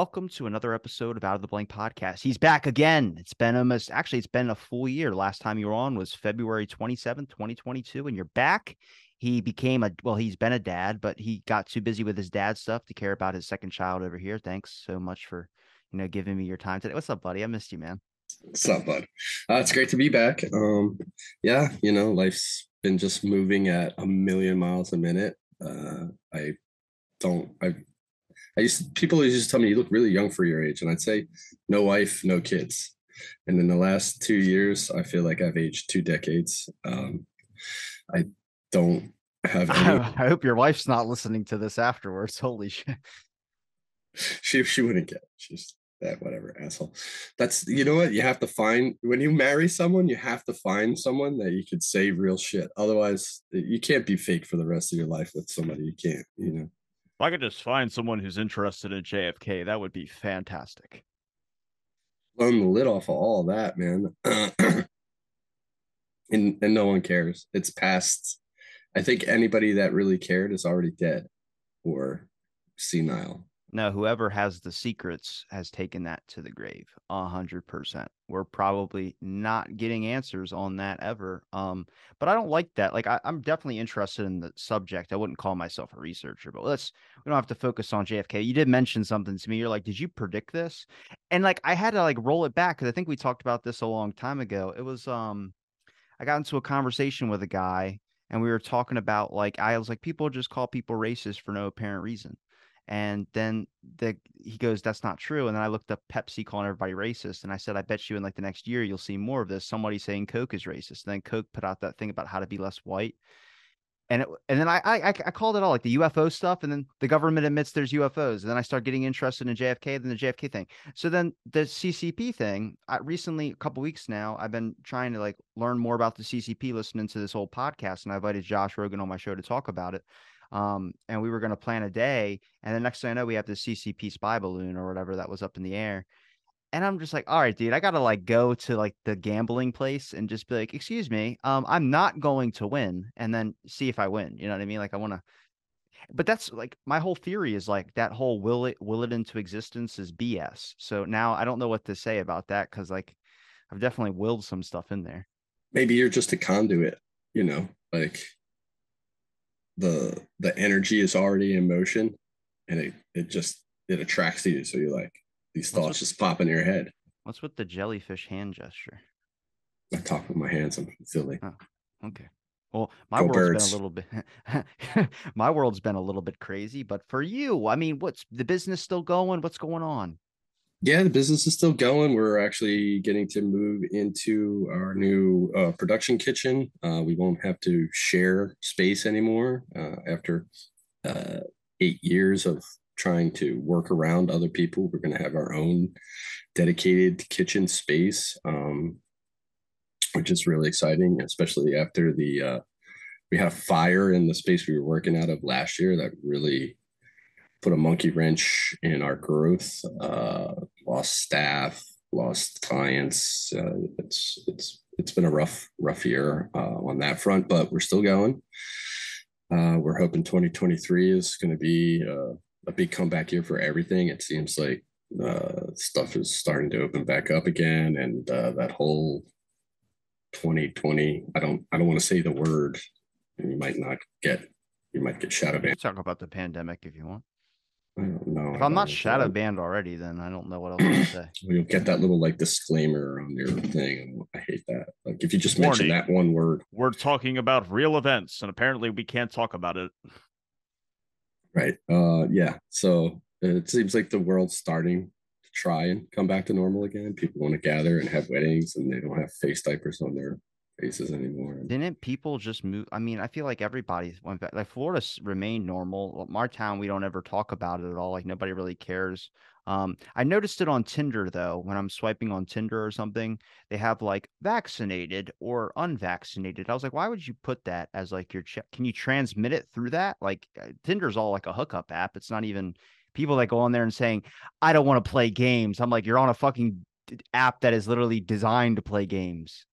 Welcome to another episode of Out of the Blank podcast. He's back again. It's been almost actually it's been a full year. Last time you were on was February 27th, 2022 and you're back. He became a well, he's been a dad, but he got too busy with his dad stuff to care about his second child over here. Thanks so much for, you know, giving me your time today. What's up, buddy? I missed you, man. What's up, bud? Uh, it's great to be back. Um, yeah, you know, life's been just moving at a million miles a minute. Uh, I don't I I used people used to tell me you look really young for your age, and I'd say no wife, no kids. And in the last two years, I feel like I've aged two decades. Um, I don't have. Any... I hope your wife's not listening to this afterwards. Holy shit! She she wouldn't get. It. She's that whatever asshole. That's you know what you have to find when you marry someone. You have to find someone that you could say real shit. Otherwise, you can't be fake for the rest of your life with somebody. You can't. You know. If I could just find someone who's interested in JFK, that would be fantastic. Blown the lid off of all of that, man. and and no one cares. It's past. I think anybody that really cared is already dead or senile. No, whoever has the secrets has taken that to the grave. A hundred percent. We're probably not getting answers on that ever. Um, but I don't like that. Like I, am definitely interested in the subject. I wouldn't call myself a researcher, but let's we don't have to focus on JFK. You did mention something to me. You're like, did you predict this? And like I had to like roll it back because I think we talked about this a long time ago. It was um I got into a conversation with a guy and we were talking about like I was like, people just call people racist for no apparent reason. And then the he goes, "That's not true." And then I looked up Pepsi calling everybody racist, and I said, "I bet you in like the next year you'll see more of this. Somebody saying Coke is racist." And then Coke put out that thing about how to be less white, and it, and then I, I I called it all like the UFO stuff, and then the government admits there's UFOs, and then I start getting interested in JFK, then the JFK thing. So then the CCP thing. I recently, a couple weeks now, I've been trying to like learn more about the CCP, listening to this whole podcast, and I invited Josh Rogin on my show to talk about it. Um, and we were going to plan a day. And the next thing I know, we have the CCP spy balloon or whatever that was up in the air. And I'm just like, all right, dude, I got to like go to like the gambling place and just be like, excuse me, um, I'm not going to win and then see if I win. You know what I mean? Like, I want to, but that's like my whole theory is like that whole will it, will it into existence is BS. So now I don't know what to say about that because like I've definitely willed some stuff in there. Maybe you're just a conduit, you know, like the the energy is already in motion and it it just it attracts you. So you're like these thoughts just pop in your head. What's with the jellyfish hand gesture? I talk with my hands i'm silly oh, okay. Well my Go world's birds. been a little bit my world's been a little bit crazy but for you i mean what's the business still going? What's going on yeah, the business is still going. We're actually getting to move into our new uh, production kitchen. Uh, we won't have to share space anymore uh, after uh, eight years of trying to work around other people. We're going to have our own dedicated kitchen space, um, which is really exciting, especially after the uh, we had a fire in the space we were working out of last year that really put a monkey wrench in our growth. Uh, lost staff, lost clients. Uh, it's it's it's been a rough rough year uh, on that front, but we're still going. Uh, we're hoping 2023 is going to be uh, a big comeback year for everything. It seems like uh, stuff is starting to open back up again, and that whole 2020. I don't I don't want to say the word. You might not get you might get shadow banned. Talk about the pandemic if you want. I don't know. If I'm not shadow banned already, then I don't know what else to say. You'll get that little like disclaimer on your thing. I hate that. Like if you just mention that one word. We're talking about real events, and apparently we can't talk about it. Right. Uh yeah. So it seems like the world's starting to try and come back to normal again. People want to gather and have weddings and they don't have face diapers on their anymore. Didn't people just move? I mean, I feel like everybody went back. Like Florida remained normal. Our town, we don't ever talk about it at all. Like nobody really cares. Um, I noticed it on Tinder though. When I'm swiping on Tinder or something, they have like vaccinated or unvaccinated. I was like, why would you put that as like your? Can you transmit it through that? Like uh, Tinder's all like a hookup app. It's not even people that go on there and saying, I don't want to play games. I'm like, you're on a fucking app that is literally designed to play games.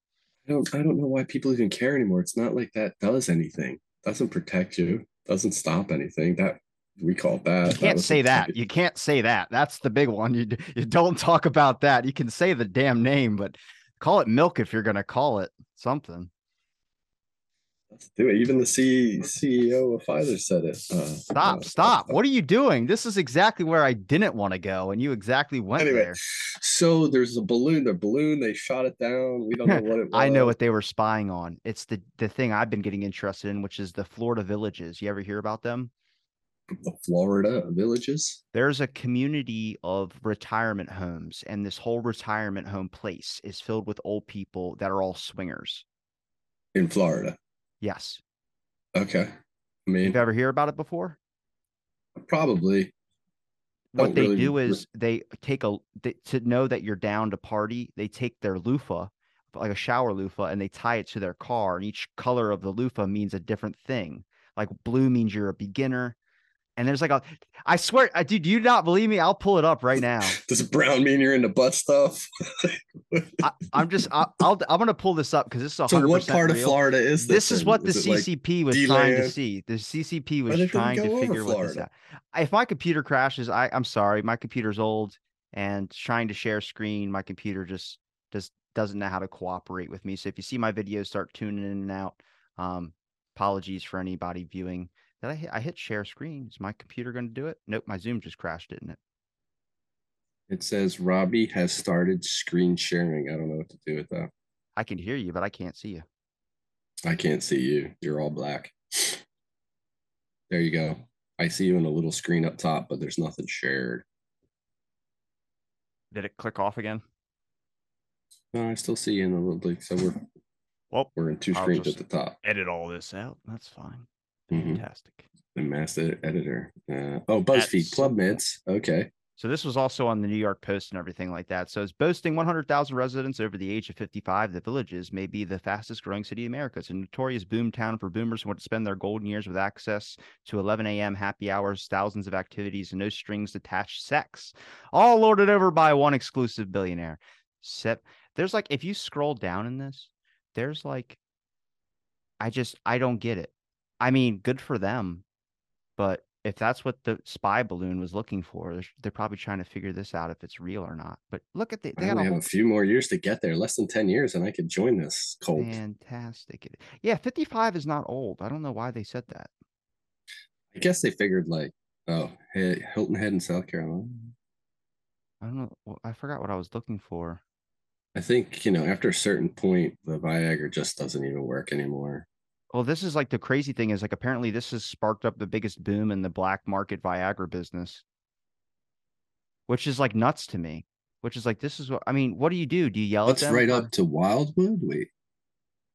I don't I don't know why people even care anymore. It's not like that does anything. Doesn't protect you. Doesn't stop anything. That we call that. You can't say that. You can't say that. That's the big one. You, you don't talk about that. You can say the damn name, but call it milk if you're going to call it something. Let's do it. Even the C, CEO of Pfizer said it. Uh, Stop, uh, stop. What are you doing? This is exactly where I didn't want to go, and you exactly went Anyway, there. so there's a balloon. The balloon they shot it down. We don't know what it was. I know what they were spying on. It's the the thing I've been getting interested in, which is the Florida villages. You ever hear about them? the Florida villages There's a community of retirement homes, and this whole retirement home place is filled with old people that are all swingers. in Florida. Yes. Okay. I mean, You've ever hear about it before? probably. What they really do is they take a they, to know that you're down to party. They take their loofah, like a shower loofah, and they tie it to their car. And each color of the loofah means a different thing. Like blue means you're a beginner. And there's like a, I swear, uh, dude, do you not believe me? I'll pull it up right now. Does brown mean you're into butt stuff? I, I'm just, I, I'll, I'm gonna pull this up because this is a so what part of. Florida is this? This is what the Is it like- CCP was trying to see. The CCP was trying to figure what this out. If my computer crashes, I I'm sorry. My computer's old and trying to share screen, my computer just just doesn't know how to cooperate with me. So if you see my videos start tuning in and out, um, apologies for anybody viewing. Did I hit I hit share screen? Is my computer going to do it? Nope, my Zoom just crashed, didn't it? It says Robbie has started screen sharing. I don't know what to do with that. I can hear you, but I can't see you. I can't see you. You're all black. There you go. I see you in a little screen up top, but there's nothing shared. Did it click off again? No, I still see you in a little like so we're Well, we're in two I'll screens at the top. edit all this out. That's fine. Mhm. Fantastic. The master editor. Uh, oh, BuzzFeed That's- Club Mids. Okay. So this was also on the New York Post and everything like that. So it's boasting 100,000 residents over the age of 55. The villages may be the fastest growing city in America. It's a notorious boom town for boomers who want to spend their golden years with access to 11 a.m. happy hours, thousands of activities, and no strings attached sex, all lorded over by one exclusive billionaire. Sep- there's like, if you scroll down in this, there's like, I just, I don't get it. I mean, good for them, but if that's what the spy balloon was looking for, they're, they're probably trying to figure this out if it's real or not. But look at the, I they got only a have whole a few more years to get there, less than 10 years, and I could join this cult. fantastic. it- Yeah, 55 is not old. I don't know why they said that. I guess they figured like, oh, hey, Hilton Head in South Carolina. I don't know. Well, I forgot what I was looking for. I think, you know, after a certain point, the Viagra just doesn't even work anymore. Well, this is like the crazy thing is like apparently this has sparked up the biggest boom in the black market Viagra business, which is like nuts to me. Which is like this is what I mean. What do you do? Do you yell That's right up to Wildwood. Wait.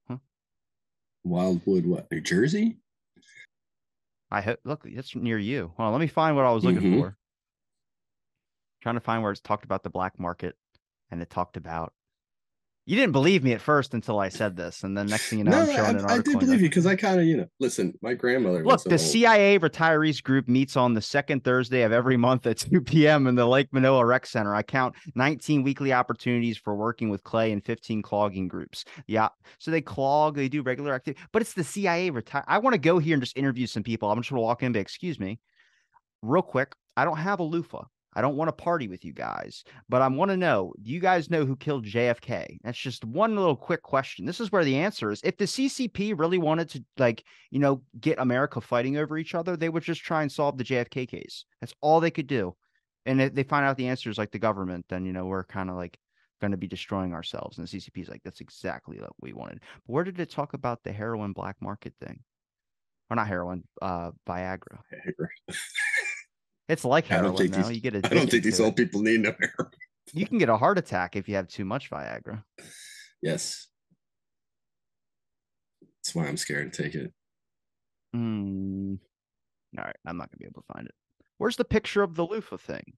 Huh? Wildwood, what? New Jersey? I hope look, it's near you. Hold on, let me find what I was looking Mhm. for. Trying to find where it's talked about the black market and it talked about you didn't believe me at first until I said this, and then next thing you know, no, I'm showing an I, I did believe you because I kind of, you know, listen, my grandmother Look, the old- CIA Retirees Group meets on the second Thursday of every month at 2 p.m. in the Lake Miona Rec Center. I count 19 weekly opportunities for working with clay and 15 clogging groups. Yeah. So they clog, they do regular activity, but it's the CIA retire. I want to go here and just interview some people. I'm just going to walk in and be, excuse me, real quick. I don't have a loofah. I don't want to party with you guys, but I want to know do you guys know who killed JFK? That's just one little quick question. This is where the answer is. If the CCP really wanted to, like, you know, get America fighting over each other, they would just try and solve the JFK case. That's all they could do. And if they find out the answer is like the government, then, you know, we're kind of like going to be destroying ourselves. And the CCP is like, that's exactly what we wanted. But where did it talk about the heroin black market thing? Or not heroin, uh, Viagra. It's like I don't heroin think now. these- You get I don't think these to it old people need no hair. you can get a heart attack if you have too much Viagra. Yes. That's why I'm scared to take it. Hmm. All right, I'm not gonna be able to find it. Where's the picture of the loofah thing?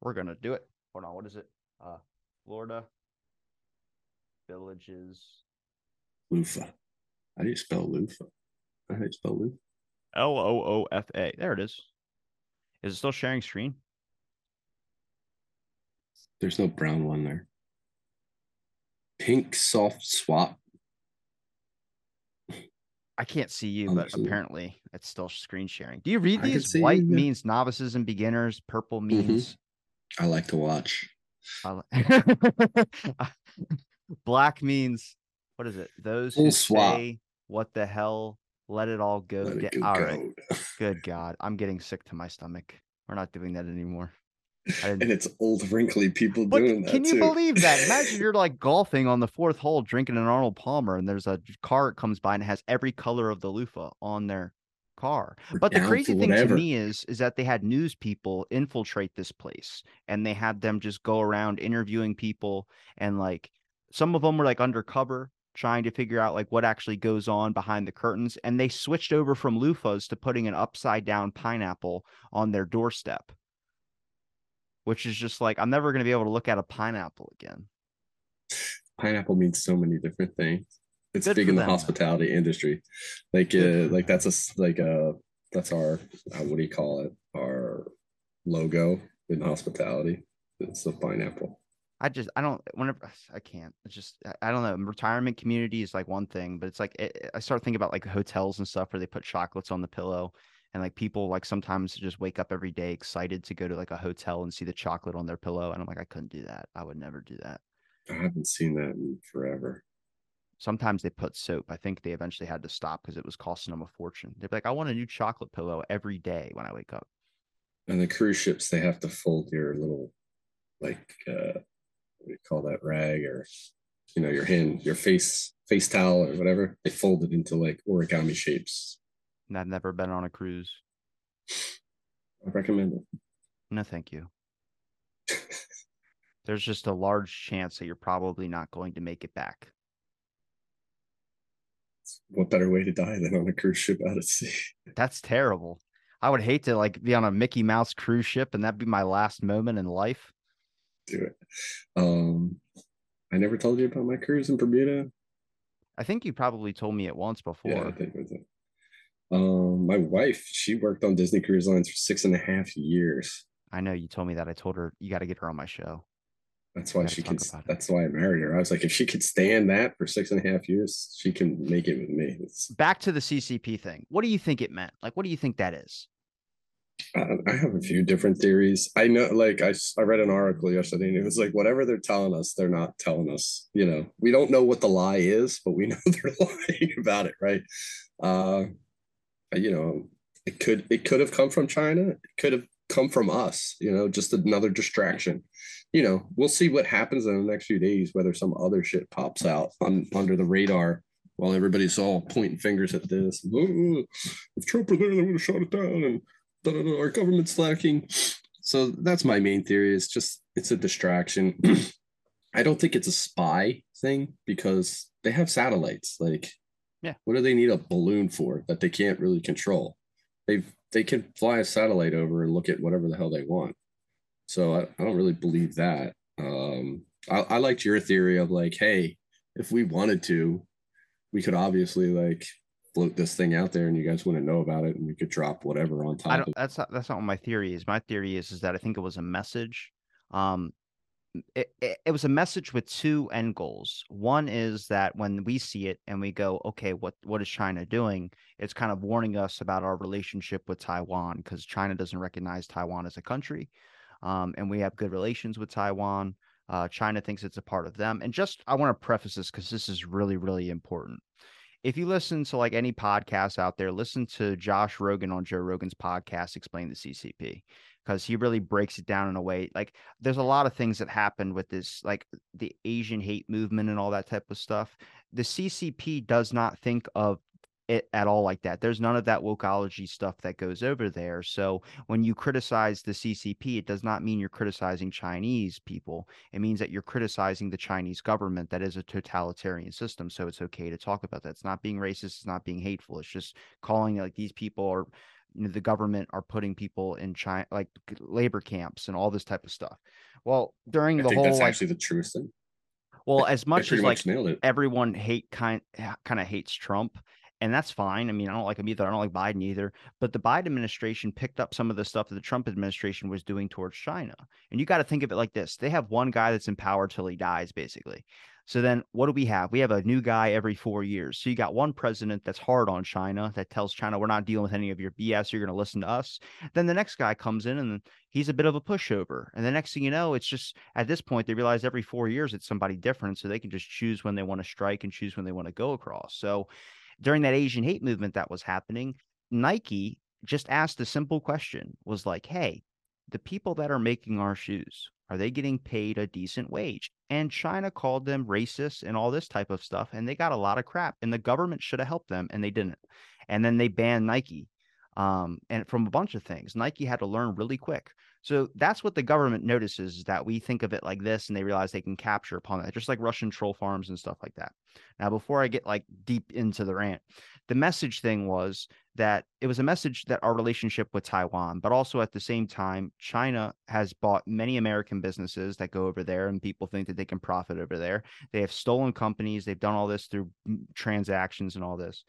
We're gonna do it. Hold on, what is it? Uh, Florida villages. Loofah. How do you spell loofah? How do you spell loofah? L O O F A. There it is. Is it still sharing screen? There's no brown one there. Pink soft swap. I can't see you, but apparently it's still screen sharing. Do you read I these? White you, means novices and beginners. Purple Mhm. means I like to watch. Black means what is it? Those who swap. say what the hell, let it all go. Let da- it go. all right, go. good God, I'm getting sick to my stomach. We're not doing that anymore. And it's old wrinkly people But doing that can you too. believe that? Imagine you're like golfing on the fourth hole, drinking an Arnold Palmer, and there's a car that comes by and has every color of the loofah on their car. We're But the crazy thing whatever. to me is, is that they had news people infiltrate this place, and they had them just go around interviewing people, and like some of them were like undercover, trying to figure out like what actually goes on behind the curtains, and they switched over from loofahs to putting an upside down pineapple on their doorstep. Which is just like I'm never gonna be able to look at a pineapple again. pineapple means so many different things. It's Good big in the them. hospitality industry. Like uh, like that's a like a that's our uh, what do you call it? Our logo in hospitality. It's the pineapple. I just I don't whenever I can't. It's just I- don't know. Retirement community is like one thing, but it's like it, it- I start thinking about like hotels and stuff where they put chocolates on the pillow, and like people like sometimes just wake up every day excited to go to like a hotel and see the chocolate on their pillow, and I'm like I couldn't do that. I would never do that. I haven't seen that in forever. Sometimes they put soap. I think they eventually had to stop because it was costing them a fortune. They'd be like, I want a new chocolate pillow every day when I wake up. And the cruise ships, they have to fold your little like uh what do you call that rag or you know your hand, your face face towel or whatever. They fold it into like origami shapes. And I've never been on a cruise. I recommend it. No, thank you. There's just a large chance that you're probably not going to make it back. What better way to die than on a cruise ship out at sea? That's terrible. I would hate to like be on a Mickey Mouse cruise ship and that'd be my last moment in life. Do it. Um, I never told you about my cruise in Bermuda. I think you probably told me it once before. Yeah, I think it was it. Um, my wife, she worked on Disney Cruise Lines for six and a half years. I know you told me that. I told her you got to get her on my show. That's why she could. That's why I married her. I was like, if she could stand that for six and a half years, she can make it with me. It's, Back to the CCP thing. What do you think it meant? Like, what do you think that is? I, have a few different theories. I know, like, I, I read an article yesterday, and it was like, whatever they're telling us, they're not telling us. You know, we don't know what the lie is, but we know they're lying about it, right? Uh, you know, it could it could have come from China. It could have come from us. You know, just another distraction. You know, we'll see what happens in the next few days. Whether some other shit pops out on under the radar while everybody's all pointing fingers at this. "Ooh, If Trump were there, they would have shot it down, and our government's lacking. So that's my main theory. It's just it's a distraction. I don't think it's a spy thing because they have satellites. Like, Yeah. what do they need a balloon for that they can't really control? They've they can fly a satellite over and look at whatever the hell they want. So I, I don't really believe that. Um, I, I liked your theory of like, hey, if we wanted to, we could obviously like float this thing out there and you guys wouldn't know about it and we could drop whatever on top I don't. That's not. That's not what my theory is. My theory is is that I think it was a message. Um, it, it, it was a message with two end goals. One is that when we see it and we go, okay, what what is China doing? It's kind of warning us about our relationship with Taiwan because China doesn't recognize Taiwan as a country, um, and we have good relations with Taiwan. Uh, China thinks it's a part of them. And just I want to preface this because this is really really important. If you listen to like any podcast out there, listen to Josh Rogin on Joe Rogan's podcast explain the CCP because he really breaks it down in a way like there's a lot of things that happened with this like the asian hate movement and all that type of stuff. The ccp does not think of it at all like that. There's none of that wokeology stuff that goes over there. So when you criticize the CCP, it does not mean you're criticizing Chinese people. It means that you're criticizing the Chinese government that is a totalitarian system. So it's okay to talk about that. It's not being racist. It's not being hateful. It's just calling like these people are, you know, the government are putting people in China, like labor camps and all this type of stuff. Well, during I the whole that's like, actually the truest thing. well, as much as like everyone hate kind kind of hates Trump, and that's fine. I mean, I don't like him either. I don't like Biden either. But the Biden administration picked up some of the stuff that the Trump administration was doing towards China. And you got to think of it like this: they have one guy that's in power till he dies, basically. So then, what do we have? We have a new guy every four years. So you got one president that's hard on China, that tells China, "We're not dealing with any of your BS. You're going to listen to us." Then the next guy comes in and he's a bit of a pushover. And the next thing you know, it's just at this point they realize every four years it's somebody different, so they can just choose when they want to strike and choose when they want to go across. So during that Asian hate movement that was happening, Nike just asked a simple question: was like, "Hey, the people that are making our shoes." Are they getting paid a decent wage? And China called them racist and all this type of stuff, and they got a lot of crap. And the government should have helped them, and they didn't. And then they banned Nike um, and from a bunch of things. Nike had to learn really quick. So that's what the government notices is that we think of it like this and they realize they can capture upon that, just like Russian troll farms and stuff like that. Now, before I get like deep into the rant, the message thing was that it was a message that our relationship with Taiwan, but also at the same time, China has bought many American businesses that go over there and people think that they can profit over there. They have stolen companies, they've done all this through mm, transactions and all this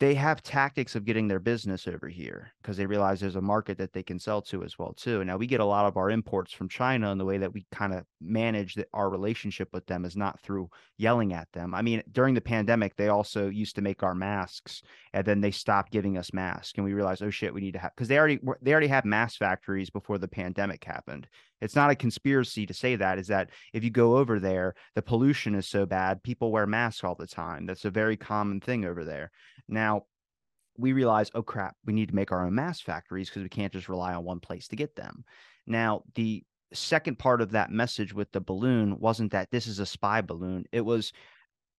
they have tactics of getting their business over here because they realize there's a market that they can sell to as well too. Now we get a lot of our imports from China, and the way that we kind of manage the, our relationship with them is not through yelling at them. I mean, during the pandemic, they also used to make our masks, and then they stopped giving us masks, and we realized, oh shit, we need to have because they already they already have mask factories before the pandemic happened. It's not a conspiracy to say that. Is that if you go over there, the pollution is so bad, people wear masks all the time. That's a very common thing over there. Now, we realize, oh crap, we need to make our own mass factories because we can't just rely on one place to get them. Now, the second part of that message with the balloon wasn't that this is a spy balloon. It was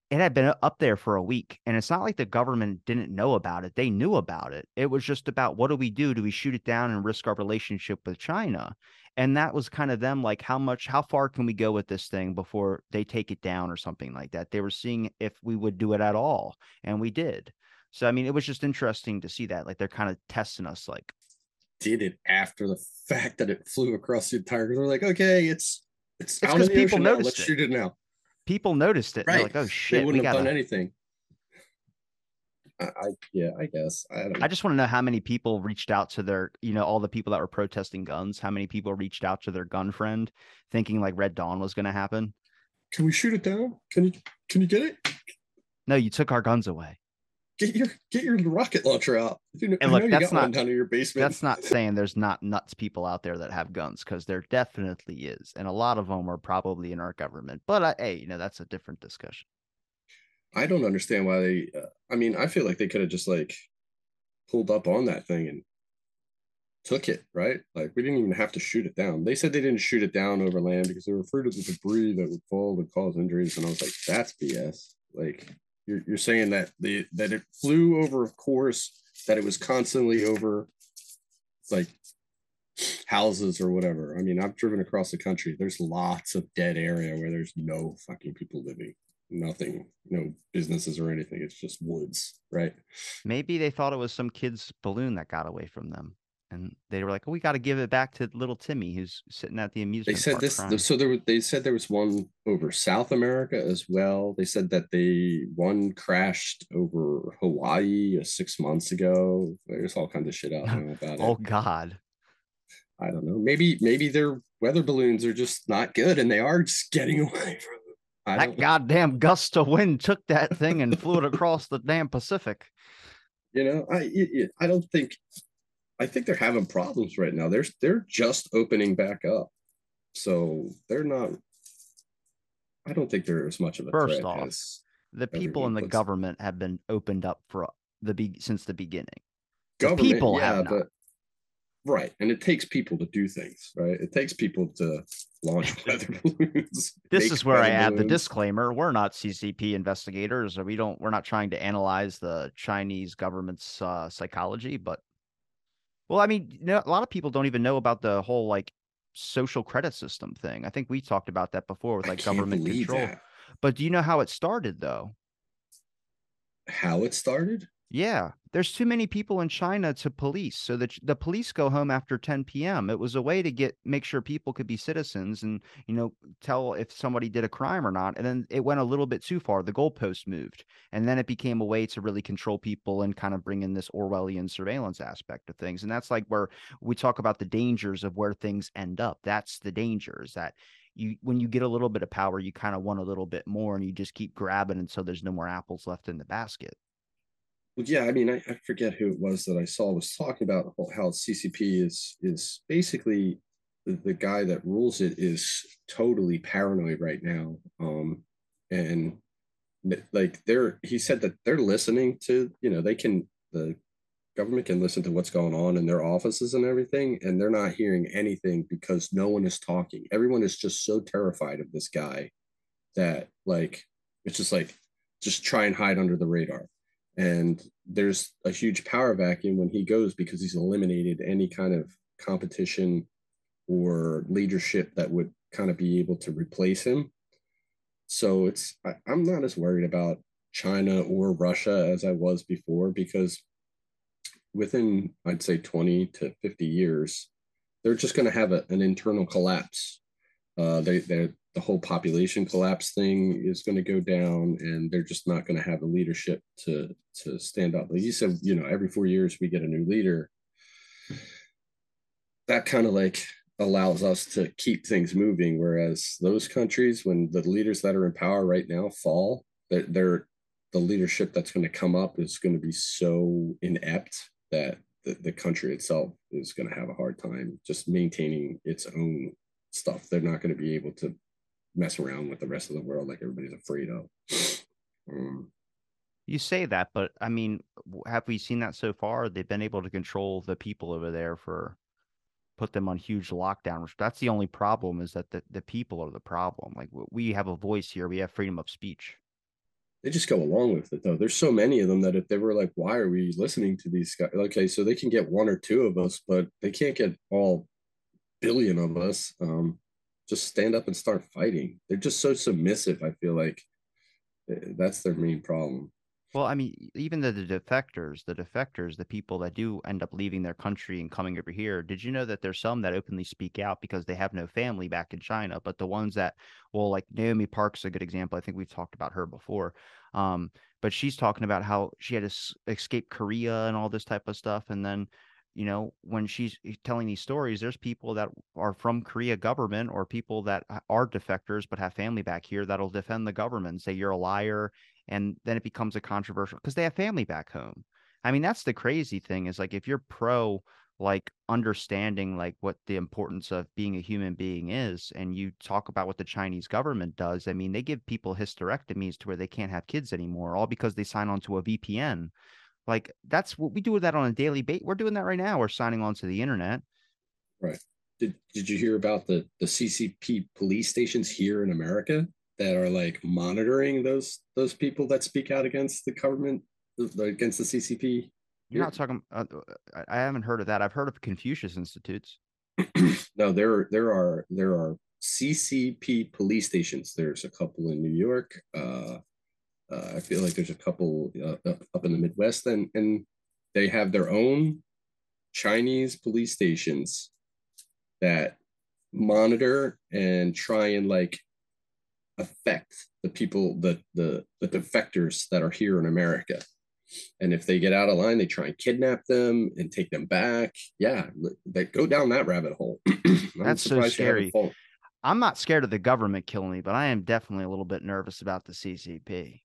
it had been up there for a week and it's not like the government didn't know about it. They knew about it. It was just about what do we do? Do we shoot it down and risk our relationship with China? And that was kind of them like how much how far can we go with this thing before they take it down or something like that. They were seeing if we would do it at all and we did. So I mean, it was just interesting to see that. Like they're kind of testing us. Like, Did it after the fact that it flew across the entire. They're like, okay, it's it's, It's out 'cause in the people ocean now. noticed Let's it. shoot it now. people noticed it. Right. like, oh They shit, we wouldn't have gotta. done anything. I, I yeah, I guess I don't. I just want to know how many people reached out to their, you know, all the people that were protesting guns. How many people reached out to their gun friend, thinking like Red Dawn was going to happen? Can we shoot it down? Can you can you get it? No, you took our guns away. Get your get your rocket launcher out. You know, And look, that's not- down in your basement. That's not saying there's not nuts people out there that have guns, because there definitely is, and a lot of them are probably in our government. But I, hey, you know, that's a different discussion. I don't understand why they. Uh, I mean, I feel like they could have just like pulled up on that thing and took it, right? Like we didn't even have to shoot it down. They said they didn't shoot it down over land because they were afraid of the debris that would fall and cause injuries. And I was like, that's BS. Like you're you're saying that the that it flew over, of course, that it was constantly over like houses or whatever. I mean, I've driven across the country. There's lots of dead area where there's no fucking people living nothing, no businesses or anything. It's just woods, right? Maybe they thought it was some kid's balloon that got away from them, and they were like, oh, "We got to give it back to little Timmy who's sitting at the amusement." They said park this. crying." So there, was- they said there was one over South America as well. They said that they one crashed over Hawaii uh, six months ago. There's all kinds of shit out there about Oh it. Oh God. I don't know. Maybe maybe their weather balloons are just not good, and they are just getting away from them. I That goddamn gust of wind took that thing and flew it across the damn Pacific. You know, I I don't think. I think they're having problems right now. They're they're just opening back up, so they're not. I don't think they're as much of a First threat off, The people in the puts- government have been opened up for the be- since the beginning. The government. people yeah, have not. but Right. And it takes people to do things, right? It takes people to launch weather balloons. This is where I weather add the disclaimer: we're not CCP investigators, or we don't. We're not trying to analyze the Chinese government's uh, psychology. But, well, I mean, you know, a lot of people don't even know about the whole like social credit system thing. I think we talked about that before with like government control. that. But do you know how it started, though? How it started? Yeah, there's too many people in China to police, so the the police go home after 10 p.m. It was a way to get make sure people could be citizens and you know tell if somebody did a crime or not. And then it went a little bit too far. The goalpost moved, and then it became a way to really control people and kind of bring in this Orwellian surveillance aspect of things. And that's like where we talk about the dangers of where things end up. That's the danger is that you when you get a little bit of power, you kind of want a little bit more, and you just keep grabbing until there's no more apples left in the basket. Well, yeah, I mean, I, I forget who it was that I saw was talking about how CCP is is basically the, the guy that rules it is totally paranoid right now. Um, and like they're he said that they're listening to, you know, they can the government can listen to what's going on in their offices and everything, and they're not hearing anything because no one is talking. Everyone is just so terrified of this guy that like it's just like just try and hide under the radar and there's a huge power vacuum when he goes because he's eliminated any kind of competition or leadership that would kind of be able to replace him. So it's I, i'm not as worried about china or russia as i was before because within i'd say 20 to 50 years they're just going to have a, an internal collapse. Uh, they, they're the whole population collapse thing is going to go down and they're just not going to have the leadership to to stand up. Like you said you know every four years we get a new leader. That kind of like allows us to keep things moving whereas those countries when the leaders that are in power right now fall they're, they're the leadership that's going to come up is going to be so inept that the, the country itself is going to have a hard time just maintaining its own stuff. They're not going to be able to mess around with the rest of the world like everybody's afraid of. Um, You say that, but I mean, have we seen that so far? They've been able to control the people over there for put them on huge lockdown. That's the only problem is that the, the people are the problem. Like we have a voice here, we have freedom of speech. they just go along with it though. There's so many of them that if they were like, why are we listening to these guys? Okay, so they can get one or two of us, but they can't get all billion of us. Um, just stand up and start fighting. They're just so submissive. I feel like Eh, that's their main problem. Well, I mean, even the, the defectors, the defectors, the people that do end up leaving their country and coming over here, did you know that there's some that openly speak out because they have no family back in China? But the ones that, well, like Yeonmi Park's a good example. I think we've talked about her before. Um, but she's talking about how she had to escape Korea and all this type of stuff. And then, you know, when she's eh, telling these stories, there's people that are from Korea government or people that are defectors but have family back here that'll defend the government say you're a liar and then it becomes a controversial because they have family back home. I mean, that's the crazy thing is like if you're pro like understanding like what the importance of being a human being is and you talk about what the Chinese government does, I mean, they give people hysterectomies to where they can't have kids anymore all because they sign on to a VPN. Like that's what we do with that on a daily basis. We're doing that right now. We're signing on to the internet. Right. Did Did you hear about the the CCP police stations here in America that are like monitoring those those people that speak out against the government against the CCP? You're not talking. Uh, uh, I I haven't heard of that. I've heard of Confucius Institutes. no, there there are there are CCP police stations. There's a couple in New York. Uh, uh, I feel like there's a couple uh, up- in the Midwest, and and they have their own Chinese police stations that monitor and try and like affect the people the the the defectors that are here in America. And if they get out of line, they try and kidnap them and take them back. Yeah, they go down that rabbit hole. That's so surprised you haven't scary. I'm not scared of the government killing me, but I am definitely a little bit nervous about the CCP.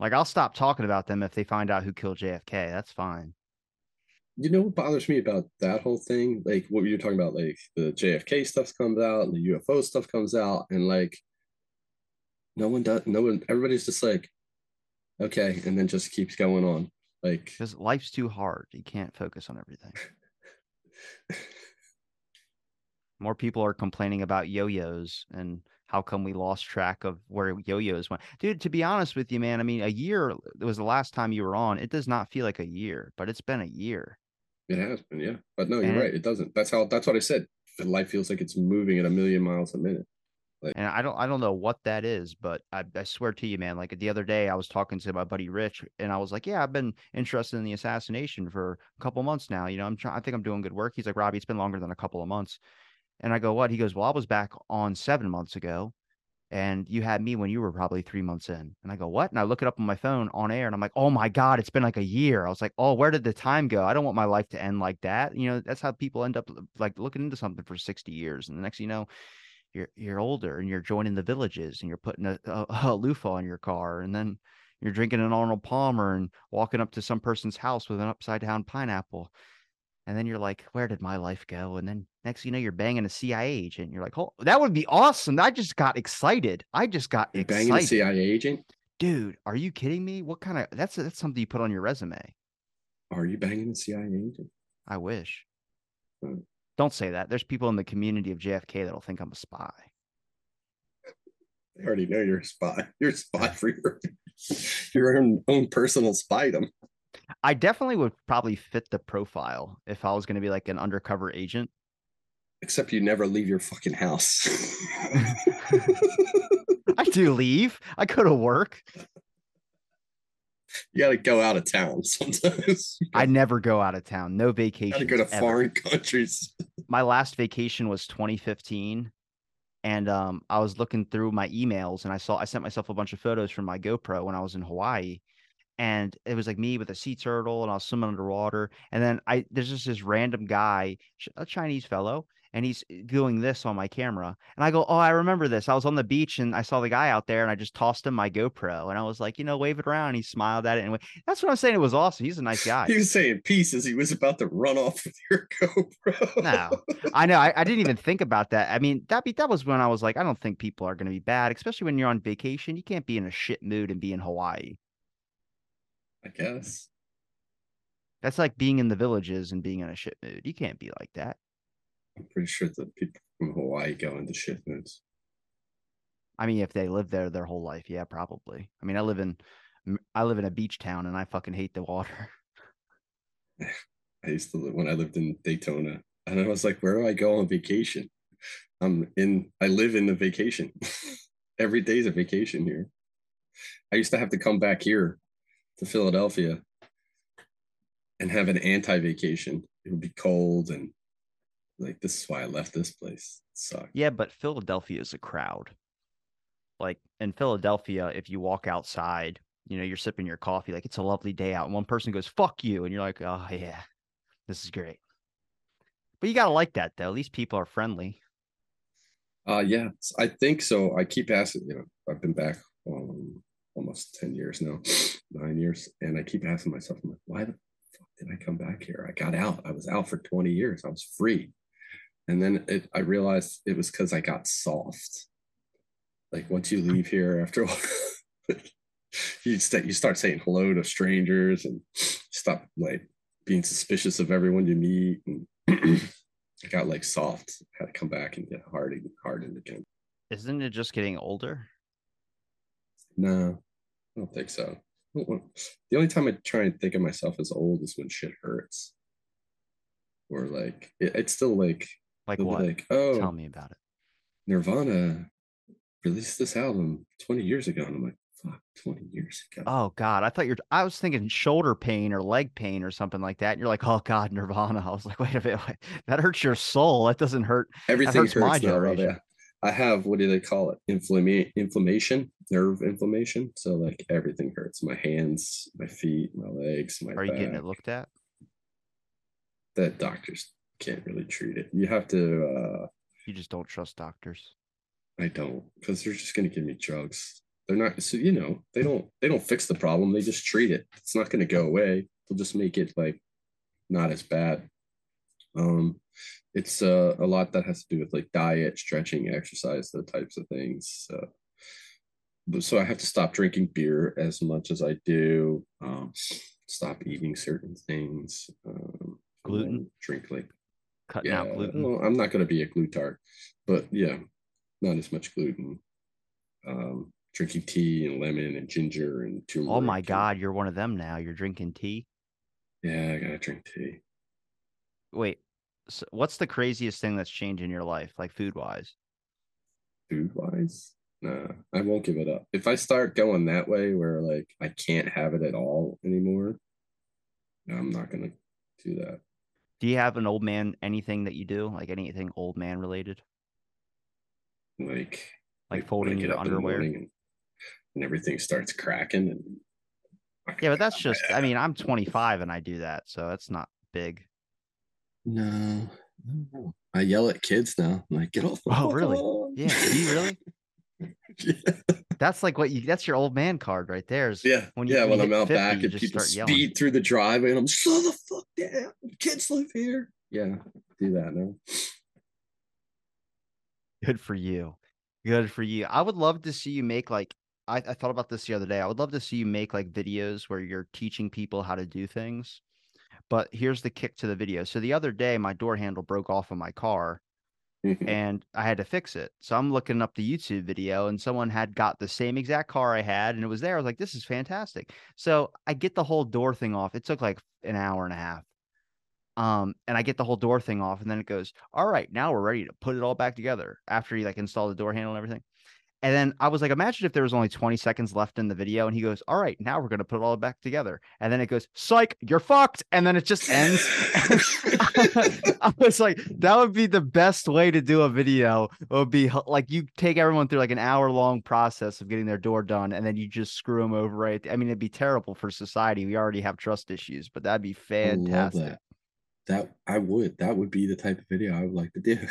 Like I'll stop talking about them if they find out who killed JFK. That's fine. you know what bothers me about that whole thing? Like what you're talking about, like the JFK stuff comes out and the UFO stuff comes out, and like no one does, no one, everybody's just like, okay, and then just keeps going on. Like, Because life's too hard. You can't focus on everything. More people are complaining about yo-yos and how come we lost track of where yo-yos went. Dude, to be honest with you, man, I mean, a year was the last time you were on. It does not feel like a year, but it's been a year. It has been, yeah. But no, you're And right. It doesn't. That's how. That's what I said. Life feels like it's moving at a million miles a minute. And I don't I don't know what that is, but I, I swear to you, man, like the other day I was talking to my buddy Rich and I was like, Yeah, I've been interested in the assassination for a couple months now. You know, I'm trying I think I'm doing good work. He's like, Robbie, it's been longer than a couple of months. And I go, What? He goes, Well, I was back on seven months ago. And you had me when you were probably three months in. And I go, What? And I look it up on my phone on air and I'm like, Oh my God, it's been like a year. I was like, Oh, where did the time go? I don't want my life to end like that. You know, that's how people end up like looking into something for 60 years. And the next you know, you're you're older and you're joining the villages and you're putting a, a, a loofah on your car and then you're drinking an Arnold Palmer and walking up to some person's house with an upside down pineapple. And then you're like, where did my life go? And then next you know, you're banging a CIA agent. You're like, oh, that would be awesome. I just got excited. I just got You're banging a. CIA agent. Dude, are you kidding me? What kind of that's that's something you put on your resume. Are you banging a CIA agent? I wish. Hmm. Don't say that. There's people in the community of JFK that'll think I'm a spy. They already know you're a spy. You're a spy for your your own, own personal spydom. I definitely would probably fit the profile if I was going to be like an undercover agent. Except you never leave your fucking house. I do leave. I go to work. you got to go out of town sometimes. I never go out of town. No got vacation. to go to foreign countries. My last vacation was 2015, and um, I was looking through my emails and I saw I sent myself a bunch of photos from my GoPro when I was in Hawaii, and it was like me with a sea turtle and I was swimming underwater, and then I there's just this random guy, a Chinese fellow. And he's eh, doing this on my camera. And I go, Oh, I remember this. I was on the beach and I saw the guy out there and I just tossed him my GoPro. And I was like, you know, wave it around. And He smiled at it. And went, that's what I'm saying. It was awesome. He's a nice guy. He was saying peace as he was about to run off with your GoPro. No, I know. I, I didn't even think about that. I mean, that be that was when I was like, I don't think people are going to be bad, especially when you're on vacation. You can't be in a shit mood and be in Hawaii. I guess. That's like being in the villages and being in a shit mood. You can't be like that. I'm pretty sure that people from Hawaii go into shit moods. I mean, if they live there their whole life, yeah, probably. I mean, I live in I live in a beach town and I fucking hate the water. I used to live when I lived in Daytona, and I was like, "Where do I go on vacation?" I'm in. I live in the vacation. Every day's a vacation here. I used to have to come back here to Philadelphia and have an anti-vacation. It would be cold and like this is why I left this place. It sucked. Yeah, but Philadelphia is a crowd. Like in Philadelphia, if you walk outside, you know, you're sipping your coffee, like it's a lovely day out, and one person goes, fuck you. And you're like, oh, yeah, this is great. But you got to like that, though. At least people are friendly. Uh yeah, I think so. I keep asking, you know, I've been back um almost 10 years now, nine years, and I keep asking myself, like, why the fuck did I come back here? I got out. I was out for 20 years. I was free. And then it, I realized it was because I got soft. Like once you leave here after a while, you start you start saying hello to strangers and stop like being suspicious of everyone you meet and I got like soft, had to come back and get hardened, hardened again. Isn't it just getting older? No, I don't think so. The only time I try and think of myself as old is when shit hurts. Or like it, it's still like Like what? like, oh Tell me about it. Nirvana released this album 20 years ago. And I'm like, fuck, 20 years ago. Oh God, I thought you're. I was thinking shoulder pain or leg pain or something like that. And you're like, oh God, Nirvana. I was like, wait a minute, wait, that hurts your soul. That doesn't hurt. Everything hurts hurts, my now, generation. yeah. I have what do they call it? Inflama- inflammation, nerve inflammation. So like everything hurts. My hands, my feet, my legs, my Are you getting it looked at? that doctors can't really treat it. You have to uh You just don't trust doctors. I don't because they're just gonna give me drugs. They're not so you know, they don't they don't fix the problem, they just treat it. It's not gonna go away. They'll just make it like not as bad. Um it's uh, a lot that has to do with like diet, stretching, exercise, those types of things. So so I have to stop drinking beer as much as I do. Um, stop eating certain things. Um, Gluten? drink like Cutting yeah, out gluten. well, I'm not going to be a glutard, but yeah, not as much gluten. Um, drinking tea and lemon and ginger and turmeric. Oh my god, you're one of them now. You're drinking tea. Yeah, I gotta drink tea. Wait, so what's the craziest thing that's changed in your life, like food wise? Food wise, No, I won't give it up. If I start going that way, where like I can't have it at all anymore, I'm not gonna do that. Do you have an old man anything that you do, like anything old man related, Like, like folding your up in the underwear? and, and everything starts cracking and Yeah, but that's just. I mean, I'm 25 and I do that, so that's not big. No, no. I yell at kids now. I'm like, get off the Oh, really? lawn." Yeah, do you really? yeah, That's like what you. That's your old man card right there. Is yeah, When you- yeah. when When I'm out 50, back and just people yelling. speed through the driveway, and I'm slow the fuck down. Kids live here. Yeah, do that now. Good for you. Good for you. I would love to see you make like I, I thought about this the other day. I would love to see you make like videos where you're teaching people how to do things. But here's the kick to the video. So the other day my door handle broke off of my car Mhm. and I had to fix it. So I'm looking up the YouTube video and someone had got the same exact car I had and it was there. I was like, this is fantastic. So I get the whole door thing off. It took like an hour and a half. Um, and I get the whole door thing off, and then it goes, All right, now we're ready to put it all back together after you like install the door handle and everything. And then I was like, imagine if there was only 20 seconds left in the video, and he goes, All right, now we're gonna put it all back together. And then it goes, Psych, you're fucked. And then it just ends. I was like, that would be the best way to do a video. It would be like you take everyone through like an hour long process of getting their door done, and then you just screw them over right. I mean, it'd be terrible for society. We already have trust issues, but that'd be I fantastic. that. That I would. That would be the type of video I would like to do.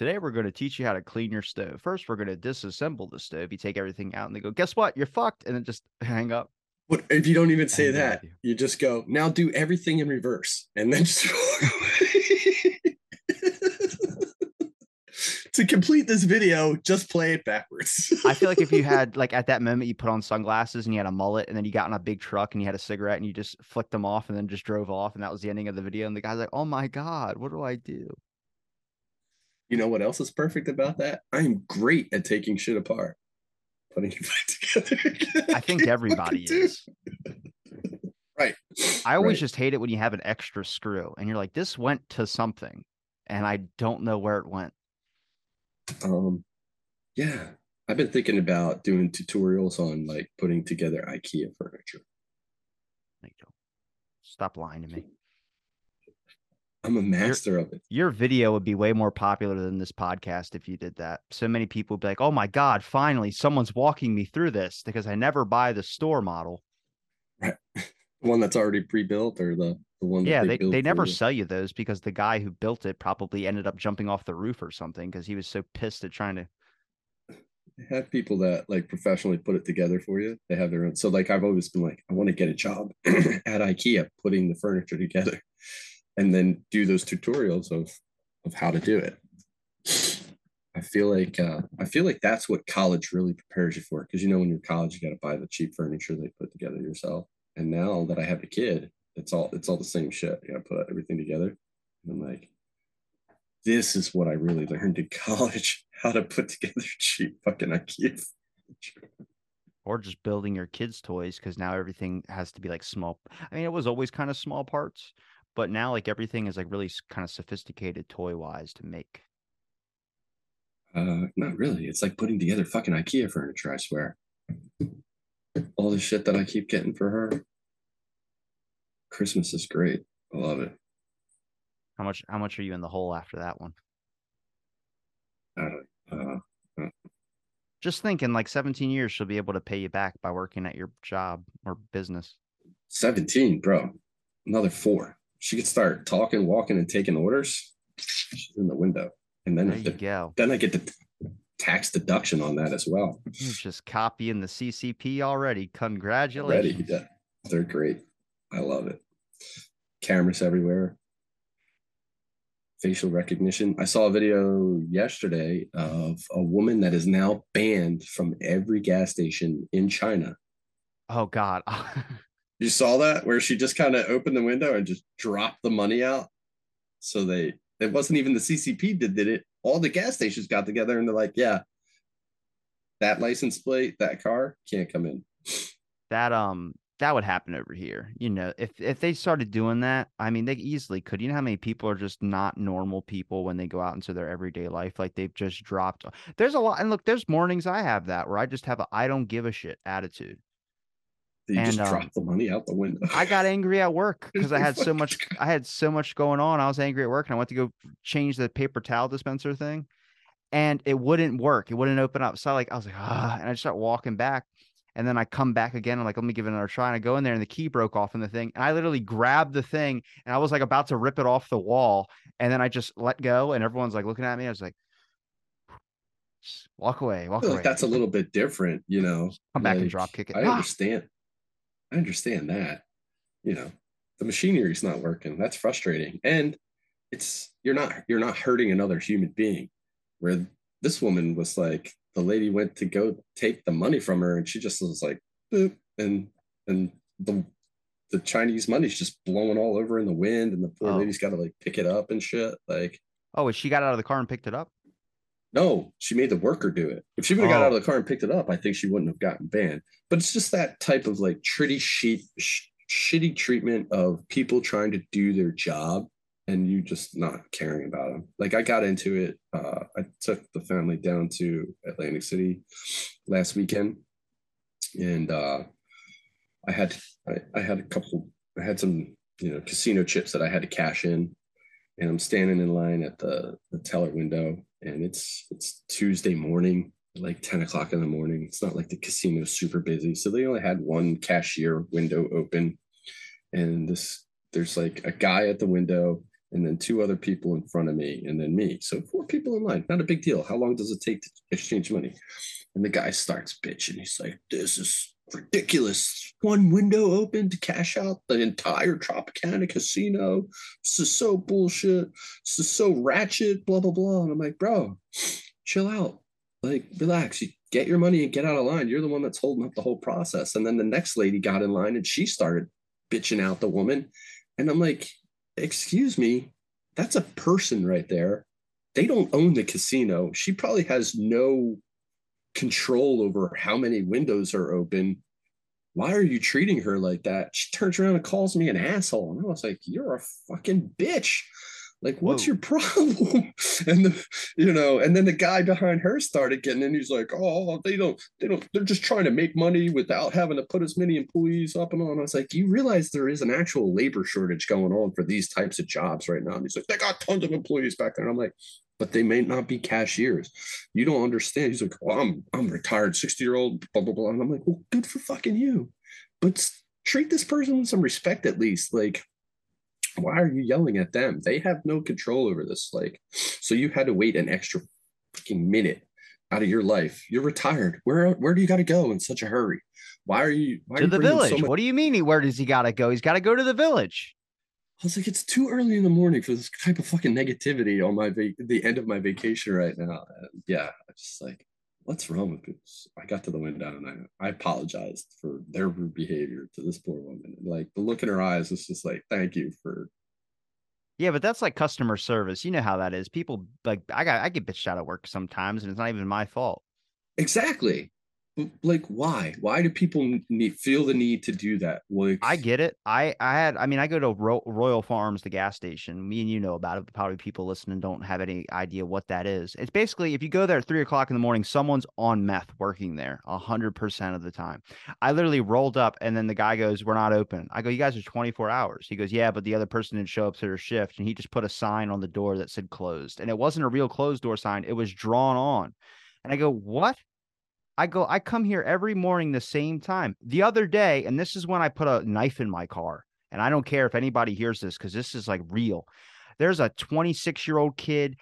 Today we're going to teach you how to clean your stove. First, we're going to disassemble the stove. You take everything out, and they go, "Guess what? You're fucked," and then just hang up. But if you don't even say that, idea. you just go, now do everything in reverse and then just to complete this video, just play it backwards. I feel like if you had like at that moment you put on sunglasses and you had a mullet, and then you got in a big truck and you had a cigarette and you just flicked them off and then just drove off, and that was the ending of the video. And the guy's like, "Oh my god, what do I do?" You know what else is perfect about that? I'm great at taking shit apart, putting it back together. I think everybody is. Right. I always Right. just hate it when you have an extra screw and you're like, "This went to something," and I don't know where it went. Um, yeah, I've been thinking about doing tutorials on like putting together IKEA furniture. Like, stop lying to me. I'm a master of it. Your video would be way more popular than this podcast if you did that. So many people would be like, "Oh my god, finally someone's walking me through this because I never buy the store model." The one that's already pre-built or the the one that Yeah, they build they never sell you those because the guy who built it probably ended up jumping off the roof or something because he was so pissed at trying to. They have people that like professionally put it together for you. They have their own. So like I've always been like, I want to get a job at IKEA putting the furniture together, and then do those tutorials of of how to do it. I feel like uh, I feel like that's what college really prepares you for because you know when you're college you got to buy the cheap furniture they put together yourself. And now that I have a kid, it's all it's all the same shit. You got to put everything together. And I'm like, this is what I really learned in college: how to put together cheap fucking IKEA. furniture. Or just building your kids' toys because now everything has to be like small. I mean, it was always kind of small parts, but now like everything is like really kind of sophisticated toy wise to make. Uh, not really. It's like putting together fucking IKEA furniture. I swear. All the shit that I keep getting for her. Christmas is great. I love it. How much? How much are you in the hole after that one? I don't, uh, Just thinking, like 17 years, she'll be able to pay you back by working at your job or business. 17, bro. Another four. She could start talking, walking, and taking orders. She's in the window. And then, There you the- go. then I get the tax deduction on that as well. You're just copying the CCP already. Ready. Congratulations. Yeah. They're great. I love it. Cameras everywhere. Facial recognition. I saw a video yesterday of a woman that is now banned from every gas station in China. Oh God. You saw that where she just kind of opened the window and just dropped the money out. So they it wasn't even the CCP that did it. All the gas stations got together and they're like, yeah, that license plate, that car can't come in. That um that would happen over here. You know, if if they started doing that, I mean, they easily could. You know how many people are just not normal people when they go out into their everyday life, like they've just dropped. There's a lot, and look, there's mornings I have that where I just have a I don't give a shit attitude. You And, just um, drop the money out the window. I got angry at work because I had so much. I had so much going on. I was angry at work, and I went to go change the paper towel dispenser thing, and it wouldn't work. It wouldn't open up. So I like I was like, ah, and I just start walking back, and then I come back again. I'm like, let me give it another try. And I go in there, and the key broke off in the thing, and I literally grabbed the thing, and I was like about to rip it off the wall, and then I just let go, and everyone's like looking at me. I was like, "Just walk away, walk away. like that's a little bit different, you know. come back and drop kick it. I Ah! understand. I understand that. You know, the machinery's not working. That's frustrating. And it's you're not you're not hurting another human being. Where this woman was like, the lady went to go take the money from her and she just was like, boop, and and the the Chinese money's just blowing all over in the wind, and the poor Oh. lady's got to like pick it up and shit. Like, Oh, she got out of the car and picked it up. No, she made the worker do it. If she would have got out of the car and picked it up, I think she wouldn't have gotten banned. But it's just that type of like shitty sheet, sh- shitty treatment of people trying to do their job and you just not caring about them. Like I got into it. Uh, I took the family down to Atlantic City last weekend, and uh, I had I, I had a couple. I had some you know casino chips that I had to cash in, and I'm standing in line at the the teller window, and it's it's Tuesday morning, like 10 o'clock in the morning. It's not like the casino's super busy, so they only had one cashier window open, and this there's like a guy at the window and then two other people in front of me, and then me. So four people in line. Not a big deal. How long does it take to exchange money? And the guy starts bitching. He's like, "This is ridiculous. One window open to cash out the entire Tropicana casino. This is so bullshit. This is so ratchet. Blah blah blah." And I'm like, "Bro, chill out. Like, relax. You get your money and get out of line. You're the one that's holding up the whole process." And then the next lady got in line and she started bitching out the woman, and I'm like, excuse me, that's a person right there. They don't own the casino. She probably has no control over how many windows are open. Why are you treating her like that? She turns around and calls me an asshole. And I was like, You're a fucking bitch. Like, what's Whoa. your problem? And the, you know, and then the guy behind her started getting in. He's like, Oh, they don't, they don't, they're just trying to make money without having to put as many employees up and on. I was like, You realize there is an actual labor shortage going on for these types of jobs right now. And he's like, They got tons of employees back there. And I'm like, but they may not be cashiers. You don't understand. He's like, well, I'm I'm retired, 60 year old, blah blah blah. And I'm like, well, good for fucking you. But treat this person with some respect at least. Like, why are you yelling at them? They have no control over this. Like, so you had to wait an extra fucking minute out of your life. You're retired. Where where do you got to go in such a hurry? Why are you why are to you the bringing so village. much- what do you mean? He, where does he gotta go? He's gotta go to the village. I was like, it's too early in the morning for this type of fucking negativity on my va- the end of my vacation right now. And yeah, I just like, what's wrong with this? I got to the window and I, I apologized for their rude behavior to this poor woman. And like the look in her eyes was just like, thank you for. Yeah, but that's like customer service. You know how that is. People like I got I get bitched out at work sometimes, and it's not even my fault. Exactly. Like, why? Why do people need feel the need to do that? Like, I get it. I I had I mean I go to Ro- Royal Farms, the gas station. Me and you know about it. But probably people listening don't have any idea what that is. It's basically if you go there at three o'clock in the morning, someone's on meth working there a hundred percent of the time. I literally rolled up, and then the guy goes, "We're not open." I go, "You guys are twenty four hours." He goes, "Yeah, but the other person didn't show up to their shift," and he just put a sign on the door that said closed, and it wasn't a real closed door sign. It was drawn on, and I go, "What?" I go, I come here every morning the same time. The other day, and this is when I put a knife in my car, and I don't care if anybody hears this because this is like real. There's a 26 year old kid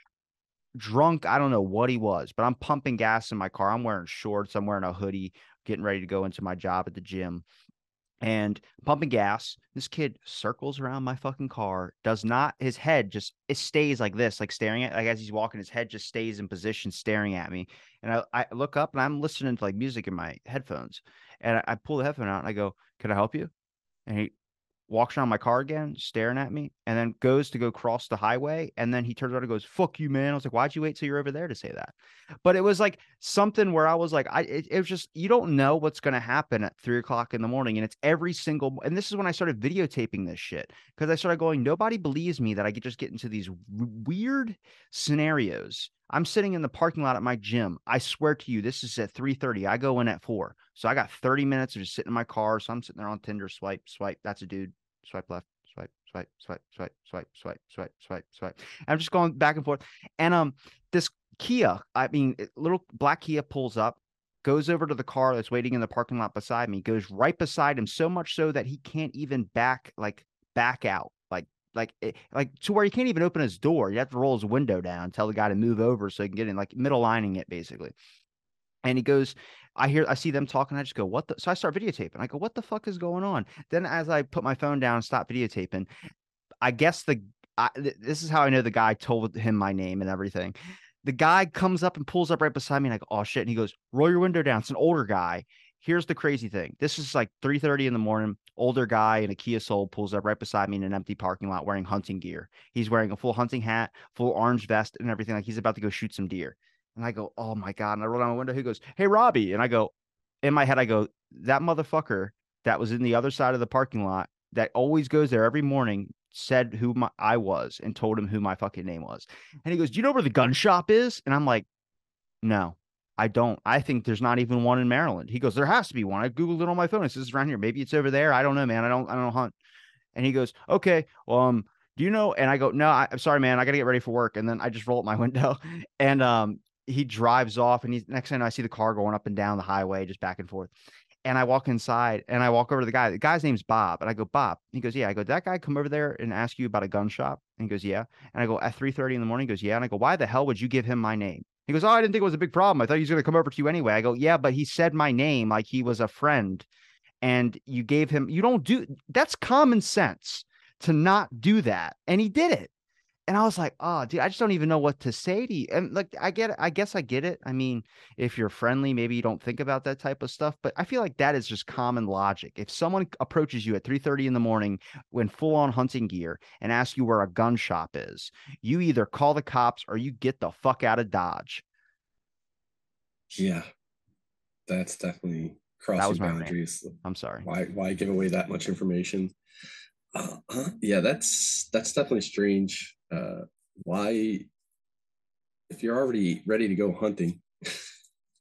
drunk. I don't know what he was, but I'm pumping gas in my car. I'm wearing shorts, I'm wearing a hoodie, getting ready to go into my job at the gym. And pumping gas, this kid circles around my fucking car, does not, his head just, it stays like this, like staring at, like as he's walking, his head just stays in position, staring at me. And I, I look up and I'm listening to like music in my headphones. And I, I pull the headphone out and I go, Can I help you? And he walks around my car again, staring at me, and then goes to go cross the highway. And then he turns around and goes, fuck you, man. I was like, why'd you wait till you're over there to say that? But it was like something where I was like, I, it, it was just, you don't know what's going to happen at three o'clock in the morning. And it's every single, and this is when I started videotaping this shit because I started going, nobody believes me that I could just get into these weird scenarios. I'm sitting in the parking lot at my gym. I swear to you, this is at 3:30. I go in at four. So I got 30 minutes of just sitting in my car. So I'm sitting there on Tinder, swipe, swipe. That's a dude. Swipe left, swipe, swipe, swipe, swipe, swipe, swipe, swipe, swipe, swipe. I'm just going back and forth. And um, this Kia, I mean, little black Kia pulls up, goes over to the car that's waiting in the parking lot beside me, goes right beside him, so much so that he can't even back like back out like eh, like to where he can't even open his door. You have to roll his window down, tell the guy to move over so he can get in, like middle lining it basically. And he goes, I hear, I see them talking. I just go, what the? So I start videotaping. I go, what the fuck is going on? Then as I put my phone down and stop videotaping, I guess the, I, this is how I know the guy told him my name and everything. The guy comes up and pulls up right beside me, and I go, oh shit. And he goes, roll your window down. It's an older guy here's the crazy thing. This is like 3:30 in the morning. Older guy in a Kia Soul pulls up right beside me in an empty parking lot wearing hunting gear. He's wearing a full hunting hat, full orange vest, and everything. Like he's about to go shoot some deer. And I go, oh my god! And I roll down my window. He goes, hey Robbie, and I go, in my head, I go, that motherfucker that was in the other side of the parking lot that always goes there every morning said who my, I was and told him who my fucking name was. And he goes, do you know where the gun shop is? And I'm like, no. I don't. I think there's not even one in Maryland. He goes, there has to be one. I googled it on my phone. It says around here. Maybe it's over there. I don't know, man. I don't. I don't hunt. And he goes, okay. Well, um, do you know? And I go, no. I, am sorry, man. I got to get ready for work. And then I just roll up my window, and um, he drives off. And he's next thing I see the car going up and down the highway, just back and forth. And I walk inside and I walk over to the guy. The guy's name's Bob. And I go, Bob. He goes, Yeah. I go, that guy come over there and ask you about a gun shop? And he goes, Yeah. And I go, At 3 30 in the morning, he goes, Yeah. And I go, Why the hell would you give him my name? He goes, Oh, I didn't think it was a big problem. I thought he was going to come over to you anyway. I go, Yeah, but he said my name like he was a friend. And you gave him, you don't do that's common sense to not do that. And he did it and I was like, oh, dude, I just don't even know what to say to you. And like, I get it. I guess I get it. I mean, if you're friendly, maybe you don't think about that type of stuff. But I feel like that is just common logic. If someone approaches you at 3:30 in the morning when full on hunting gear and asks you where a gun shop is, you either call the cops or you get the fuck out of Dodge. Yeah, that's definitely crossing that boundaries. I'm sorry. Why why give away that much information? Uh, yeah, that's that's definitely strange uh, why, if you're already ready to go hunting,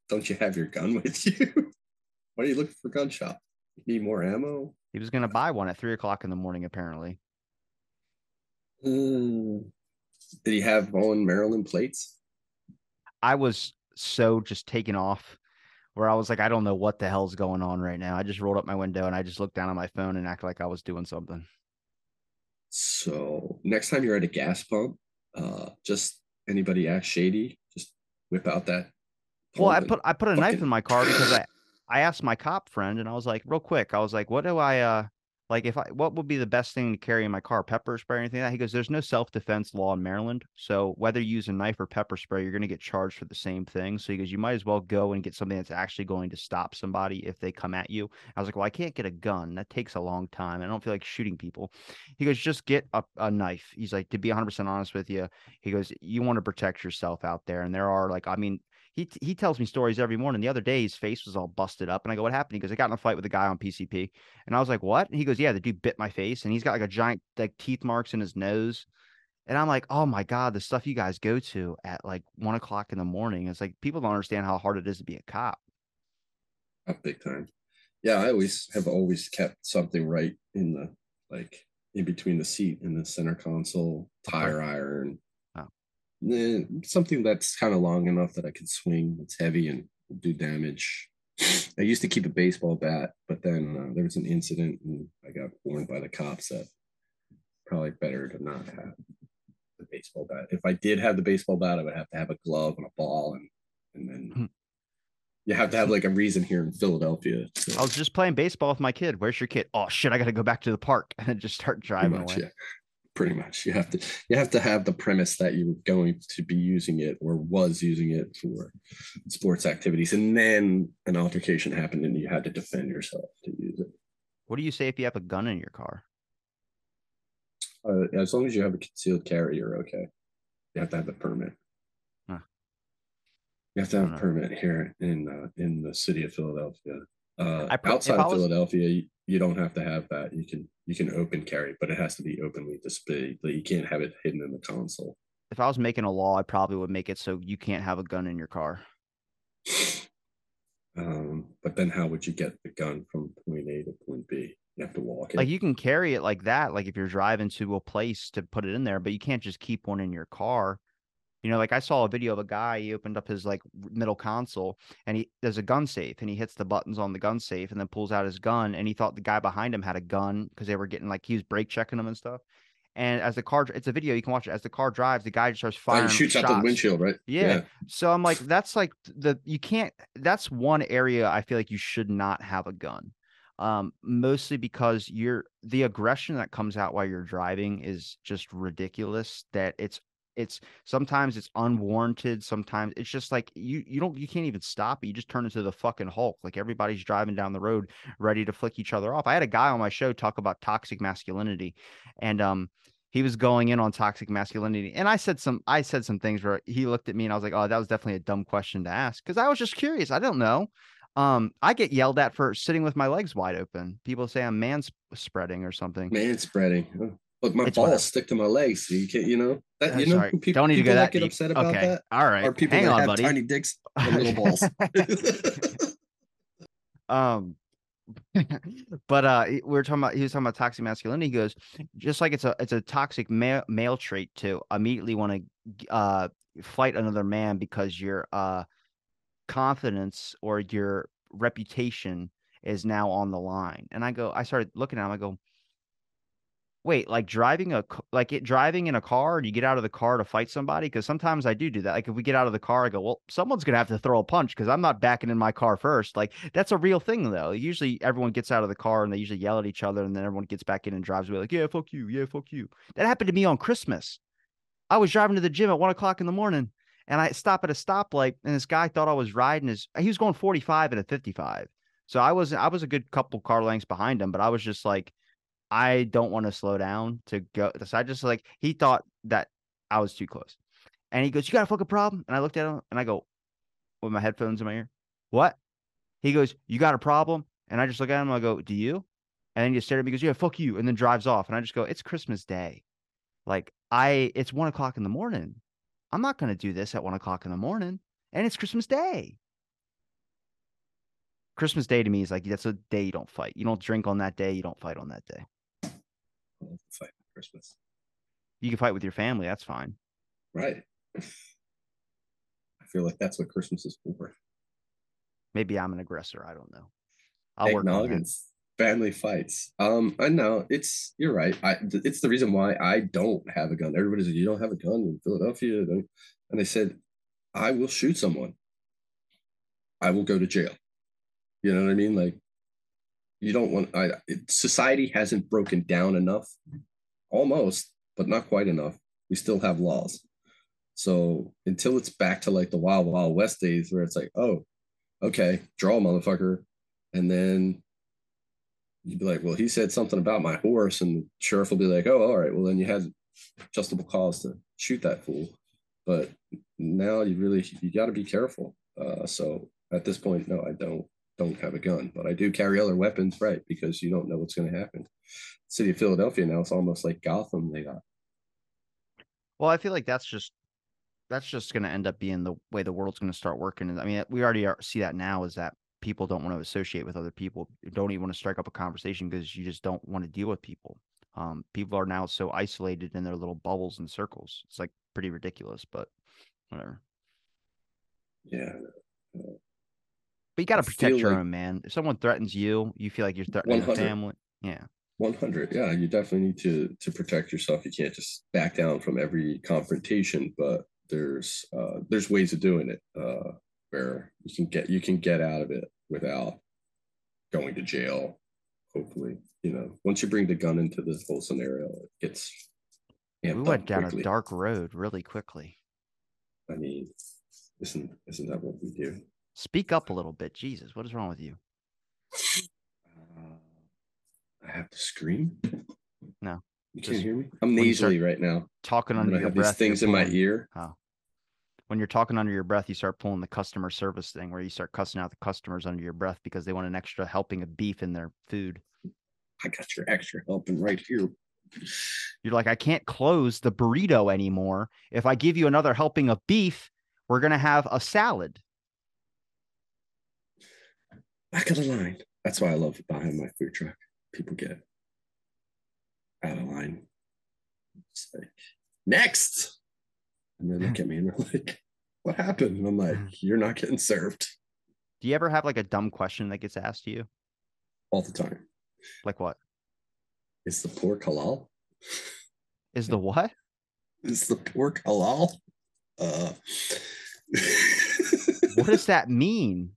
don't you have your gun with you? why are you looking for gun shop? You need more ammo? He was going to buy one at three o'clock in the morning, apparently. Mm. Did he have on Maryland plates? I was so just taken off where I was like, I don't know what the hell's going on right now. I just rolled up my window and I just looked down on my phone and acted like I was doing something. So next time you're at a gas pump, uh, just anybody ask Shady, just whip out that. Well, I put I put a knife in my car because I I asked my cop friend and I was like, real quick, I was like, what do I uh like if I what would be the best thing to carry in my car? Pepper spray or anything like that? He goes, There's no self-defense law in Maryland. So whether you use a knife or pepper spray, you're gonna get charged for the same thing. So he goes, You might as well go and get something that's actually going to stop somebody if they come at you. I was like, Well, I can't get a gun. That takes a long time. I don't feel like shooting people. He goes, just get a, a knife. He's like, to be 100 percent honest with you, he goes, You want to protect yourself out there. And there are like, I mean, he he tells me stories every morning. The other day, his face was all busted up, and I go, "What happened?" He goes, "I got in a fight with a guy on PCP," and I was like, "What?" And he goes, "Yeah, the dude bit my face, and he's got like a giant like teeth marks in his nose." And I'm like, "Oh my god, the stuff you guys go to at like one o'clock in the morning." It's like people don't understand how hard it is to be a cop. A big time. Yeah, I always have always kept something right in the like in between the seat and the center console, tire iron, eh, something that's kind of long enough that I can swing. It's heavy and do damage. I used to keep a baseball bat, but then uh, there was an incident and I got warned by the cops that probably better to not have the baseball bat. If I did have the baseball bat, I would have to have a glove and a ball, and and then hmm. you have to have like a reason here in Philadelphia. I was just playing baseball with my kid. Where's your kid? Oh shit! I got to go back to the park and just start driving much, away. Pretty much you have to you have to have the premise that you're going to be using it or was using it for sports activities and then an altercation happened and you had to defend yourself to use it what do you say if you have a gun in your car Uh, as long as you have a concealed carry, you're okay. You have to have the permit. Huh. You have to have a don't permit here in uh, in the city of Philadelphia. Uh, I outside of was- Philadelphia, you, you don't have to have that. You can you can open carry, but it has to be openly displayed. Like you can't have it hidden in the console. If I was making a law, I probably would make it so you can't have a gun in your car. Um, but then how would you get the gun from point A to point B? You have to walk it. Like you can carry it like that, like if you're driving to a place to put it in there, but you can't just keep one in your car. You know, like I saw a video of a guy, he opened up his like middle console and he there's a gun safe and he hits the buttons on the gun safe and then pulls out his gun and he thought the guy behind him had a gun because they were getting like he was brake checking them and stuff. And as the car, it's a video you can watch it. As the car drives, the guy just starts Oh, firing shoots out the windshield, right? Yeah. So I'm like, that's like the you can't. That's one area I feel like you should not have a gun. Um, mostly because you're the aggression that comes out while you're driving is just ridiculous. That it's it's sometimes it's unwarranted. Sometimes it's just like you you don't you can't even stop it. You just turn into the fucking Hulk. Like everybody's driving down the road ready to flick each other off. I had a guy on my show talk about toxic masculinity, and um he was going in on toxic masculinity and i said some i said some things where he looked at me and i was like oh that was definitely a dumb question to ask because i was just curious i don't know um i get yelled at for sitting with my legs wide open people say i'm man spreading or something Man spreading. But my It's balls whatever. stick to my legs. So you can't, you know, that you know, sorry, people, don't need to go that that get upset about okay. that all right. are people hang that on have buddy. tiny dicks and little balls. um but uh we were talking about he was talking about toxic masculinity. He goes just like it's a it's a toxic male male trait to immediately want to uh fight another man because your uh confidence or your reputation is now on the line. And i go i started looking at him i go wait like driving a like it driving in a car and you get out of the car to fight somebody? Because sometimes i do do that. Like if we get out of the car i go well someone's gonna have to throw a punch because i'm not backing in my car first. Like that's a real thing though. Usually everyone gets out of the car and they usually yell at each other and then everyone gets back in and drives away like yeah fuck you yeah fuck you. That happened to me on christmas. I was driving to the gym at one o'clock in the morning and i stopped at a stoplight and this guy thought i was riding his he was going 45 and a 55 so i was i was a good couple car lengths behind him but i was just like I don't want to slow down to go. So I just like he thought that I was too close. And he goes, You got a fucking problem? And I looked at him and I go, with my headphones in my ear, What? He goes, You got a problem? And I just look at him and I go, Do you? And then he just stared at me, goes, Yeah, fuck you. And then drives off. And I just go, It's Christmas Day. Like I it's one o'clock in the morning. I'm not gonna do this at one o'clock in the morning. And it's Christmas Day. Christmas Day to me is like that's a day you don't fight. You don't drink on that day, you don't fight on that day. Fight for Christmas. You can fight with your family. That's fine. Right. I feel like that's what Christmas is for. Maybe I'm an aggressor. I don't know. I'll work on that. family fights. Um, I know it's you're right. I it's the reason why I don't have a gun. Everybody said you don't have a gun in Philadelphia, don't-" and they said I will shoot someone. I will go to jail. You know what I mean? Like you don't want. I it, society hasn't broken down enough, almost, but not quite enough. We still have laws. So until it's back to like the wild wild west days where it's like, oh, okay, draw motherfucker, and then you'd be like, well, he said something about my horse, and the sheriff will be like, oh, all right, well then you had justifiable cause to shoot that fool. But now you really you got to be careful. Uh, so at this point, no, I don't don't have a gun, but I do carry other weapons, right? Because you don't know what's going to happen. City of Philadelphia now it's almost like Gotham. They got Well, I feel like that's just that's just going to end up being the way the world's going to start working. And I mean, we already are, see that now is that people don't want to associate with other people, don't even want to strike up a conversation because you just don't want to deal with people. Um, people are now so isolated in their little bubbles and circles. It's like pretty ridiculous, but whatever. yeah. But you got to protect your like- own man. If someone threatens you, you feel like you're threatening 100. family. Yeah. 100 yeah you definitely need to to protect yourself you can't just back down from every confrontation but there's uh there's ways of doing it uh where you can get you can get out of it without going to jail hopefully you know once you bring the gun into this whole scenario it gets We went down quickly. a dark road really quickly. i mean isn't isn't that what we do Speak up a little bit. Jesus, what is wrong with you? uh, i have to scream No. You can't hear me. I'm when you start nasally right now. talking I'm under gonna your have breath. these things in my pulling- ear. When you're talking under your breath, you start pulling the customer service thing where you start cussing out the customers under your breath because they want an extra helping of beef in their food. I got your extra helping right here. You're like, I can't close the burrito anymore. If I give you another helping of beef, we're gonna have a salad. Back of the line. That's why I love behind my food truck. People get out of line. It's like, next. And they look at me and they're like, what happened? And I'm like, you're not getting served Do you ever have like a dumb question that gets asked to you? all the time. Like what? Is the pork halal? Is the what? Is the pork halal? Uh, What does that mean?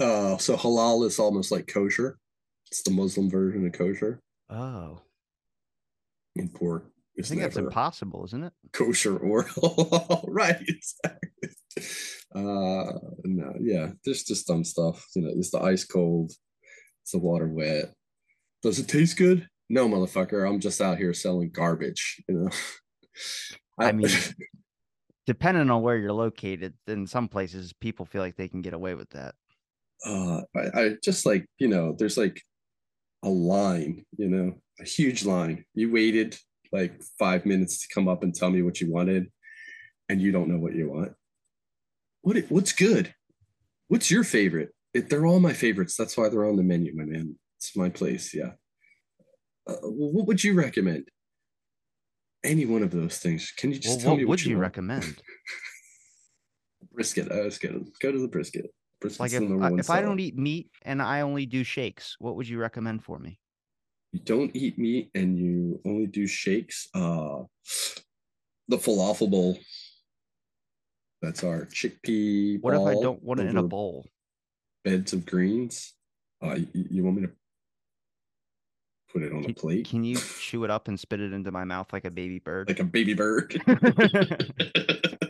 Uh, so halal is almost like kosher. It's the Muslim version of kosher. Oh, And pork I think that's impossible, isn't it? kosher or halal. right. Exactly. Uh, no, yeah, there's just dumb stuff. You know, it's the ice cold, it's the water wet. Does it taste good? No, motherfucker. I'm just out here selling garbage. You know. I mean, Depending on where you're located, in some places people feel like they can get away with that. Uh, I, I just like you know, there's like a line, you know, a huge line. You waited like five minutes to come up and tell me what you wanted, and you don't know what you want. What what's good? What's your favorite? It, they're all my favorites. That's why they're on the menu, my man. It's my place. Yeah. Uh, what would you recommend? Any one of those things. Can you just Well, tell what me would what you, you want? recommend? Brisket. I was gonna go to the brisket. Brisket's Like if I, if I don't eat meat and I only do shakes, what would you recommend for me? you don't eat meat and you only do shakes, uh, the falafel bowl. That's our chickpea. What if I don't want it in a bowl? Beds of greens. Uh, you, you want me to put it on a plate can you chew it up and spit it into my mouth like a baby bird? like a baby bird?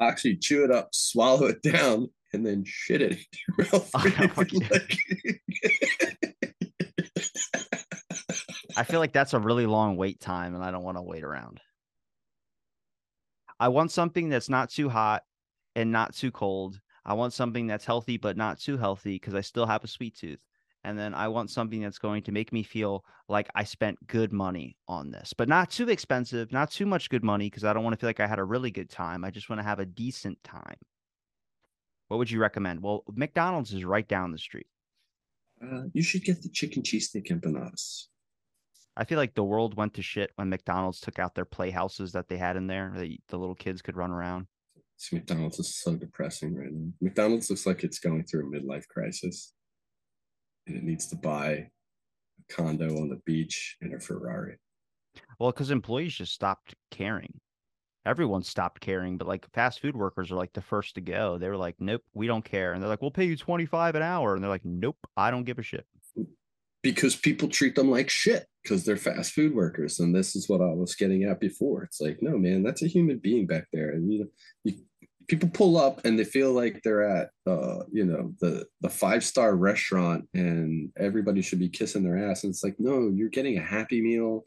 Actually, chew it up, swallow it down, and then shit it in your mouth. If like. I feel like that's a really long wait time and I don't want to wait around. I want something that's not too hot and not too cold. I want something that's healthy but not too healthy because I still have a sweet tooth. And then I want something that's going to make me feel like I spent good money on this, but not too expensive, not too much good money because I don't want to feel like I had a really good time. I just want to have a decent time. What would you recommend? Well, McDonald's is right down the street. Uh, you should get the chicken cheesesteak empanadas. I feel like the world went to shit when McDonald's took out their playhouses that they had in there that the little kids could run around. This McDonald's is so depressing right now. McDonald's looks like it's going through a midlife crisis, and it needs to buy a condo on the beach and a Ferrari. Well, because employees just stopped caring. Everyone stopped caring, but like fast food workers are like the first to go. They were like, "Nope, we don't care," and they're like, "We'll pay you twenty five an hour," and they're like, "Nope, I don't give a shit." Because people treat them like shit because they're fast food workers, and this is what I was getting at before. It's like, no, man, that's a human being back there, and you know, you, people pull up and they feel like they're at, uh, you know, the the five star restaurant, and everybody should be kissing their ass, and it's like, no, you're getting a happy meal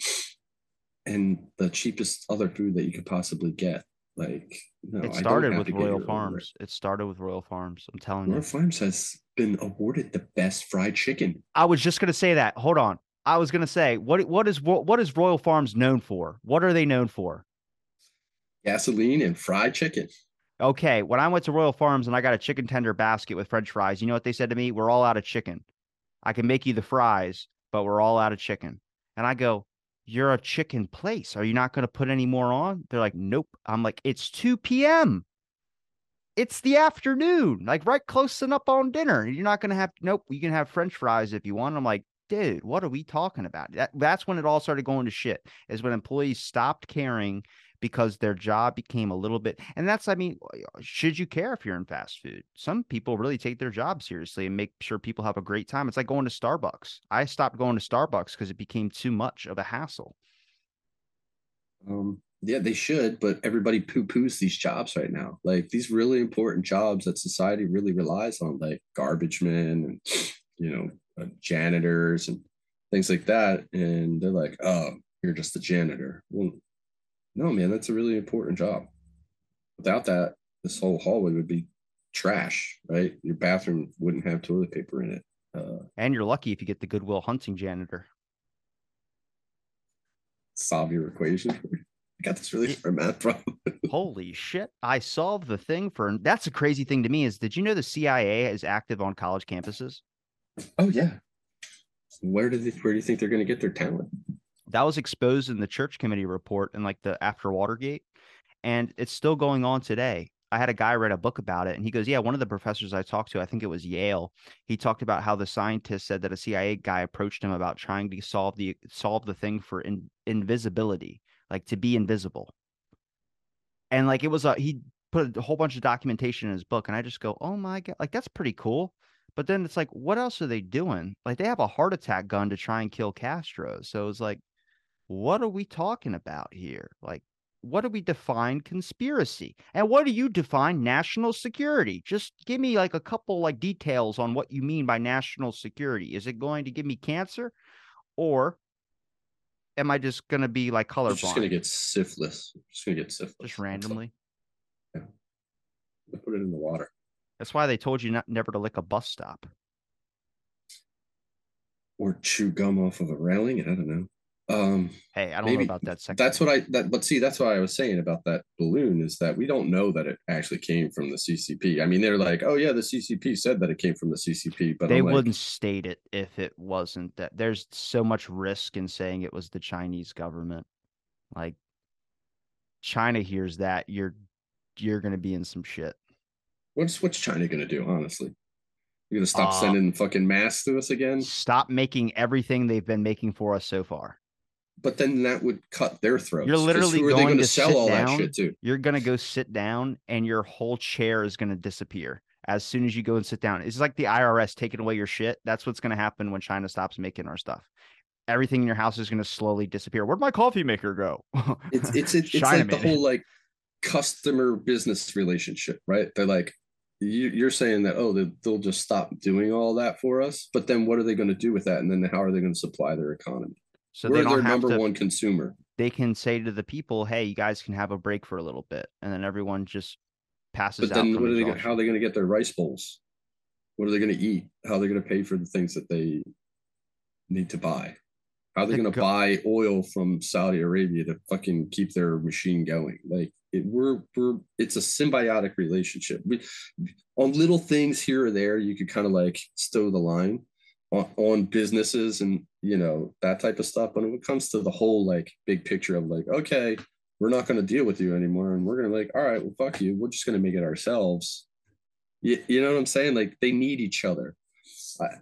and the cheapest other food that you could possibly get. Like, no, I it started with to Royal Farms. It started with Royal Farms. I'm telling you. Royal. Farms has been awarded the best fried chicken. I was just gonna say that. Hold on. I was gonna say what what is Ro- what is Royal Farms known for? What are they known for? Gasoline and fried chicken. Okay, when I went to Royal Farms and I got a chicken tender basket with French fries, you know what they said to me? We're all out of chicken. I can make you the fries, but we're all out of chicken. And I go, You're a chicken place. Are you not going to put any more on? They're like, Nope. I'm like, It's 2 p.m. It's the afternoon, like right close enough on dinner. You're not going to have, nope, you can have French fries if you want. I'm like, Dude, what are we talking about? That, that's when it all started going to shit, is when employees stopped caring because their job became a little bit and that's i mean should you care if you're in fast food some people really take their job seriously and make sure people have a great time it's like going to starbucks i stopped going to starbucks because it became too much of a hassle Um, yeah, they should, but everybody poo poos these jobs right now. Like these really important jobs that society really relies on, like garbage men and you know uh, janitors and things like that, and they're like, "Oh, you're just a janitor." Well, no, man, that's a really important job. Without that, this whole hallway would be trash, right? Your bathroom wouldn't have toilet paper in it. Uh, And you're lucky if you get the Goodwill Hunting janitor. solve your equation. I got this really hard math problem. Holy shit. I solved the thing for that's a crazy thing to me is did you know the CIA is active on college campuses? oh yeah. Where do they, where do you think they're going to get their talent? That was exposed in the church committee report and like the after Watergate. And it's still going on today. I had a guy write a book about it and he goes, Yeah, one of the professors I talked to, I think it was Yale, he talked about how the scientist said that a CIA guy approached him about trying to solve the solve the thing for in, invisibility, like to be invisible. And like it was a he put a whole bunch of documentation in his book, and I just go, Oh my god, like that's pretty cool. But then it's like, what else are they doing? Like they have a heart attack gun to try and kill Castro. So it's like, what are we talking about here? Like, what do we define conspiracy? And what do you define national security? Just give me like a couple like details on what you mean by national security. Is it going to give me cancer? Or am I just gonna be like colorblind? just going to get syphilis. Just going to get syphilis. just randomly. Yeah. Put it in the water. That's why they told you not never to lick a bus stop. Or chew gum off of a railing. I don't know. Um, Hey, I don't Maybe know about that second. that's what I that but see that's why I was saying about that balloon is that we don't know that it actually came from the CCP. I mean, they're like, oh yeah, the CCP said that it came from the CCP, but they like, wouldn't state it if it wasn't that. There's so much risk in saying it was the Chinese government. Like China hears that, you're you're gonna be in some shit. what's what's China gonna do? Honestly, you're gonna stop Uh, sending fucking masks to us again? Stop making everything they've been making for us so far. But then that would cut their throats. You're literally who are going going to sell all down that shit to? You're gonna go sit down and your whole chair is gonna disappear as soon as you go and sit down. It's like the IRS taking away your shit. That's what's gonna happen when China stops making our stuff. Everything in your house is gonna slowly disappear. Where'd my coffee maker go? It's it's it's, it's like the whole like customer business relationship, right? They're like, you, you're saying that oh they, they'll just stop doing all that for us, but then what are they going to do with that? And then how are they going to supply their economy? So We're they don't have number to one consumer. they can say to the people, "Hey, you guys can have a break for a little bit," and then everyone just passes But out. then from what are they? Gonna, how are they going to get their rice bowls? What are they going to eat? How are they going to pay for the things that they need to buy? How are they The going to go- buy oil from Saudi Arabia to fucking keep their machine going? Like it, we're we're it's a symbiotic relationship. We, on little things here or there, you could kind of like stow the line on, on businesses and you know that type of stuff. But when it comes to the whole like big picture of like, okay, we're not going to deal with you anymore, and we're going to like, all right, well, fuck you. We're just going to make it ourselves. You, you know what I'm saying? Like they need each other, I-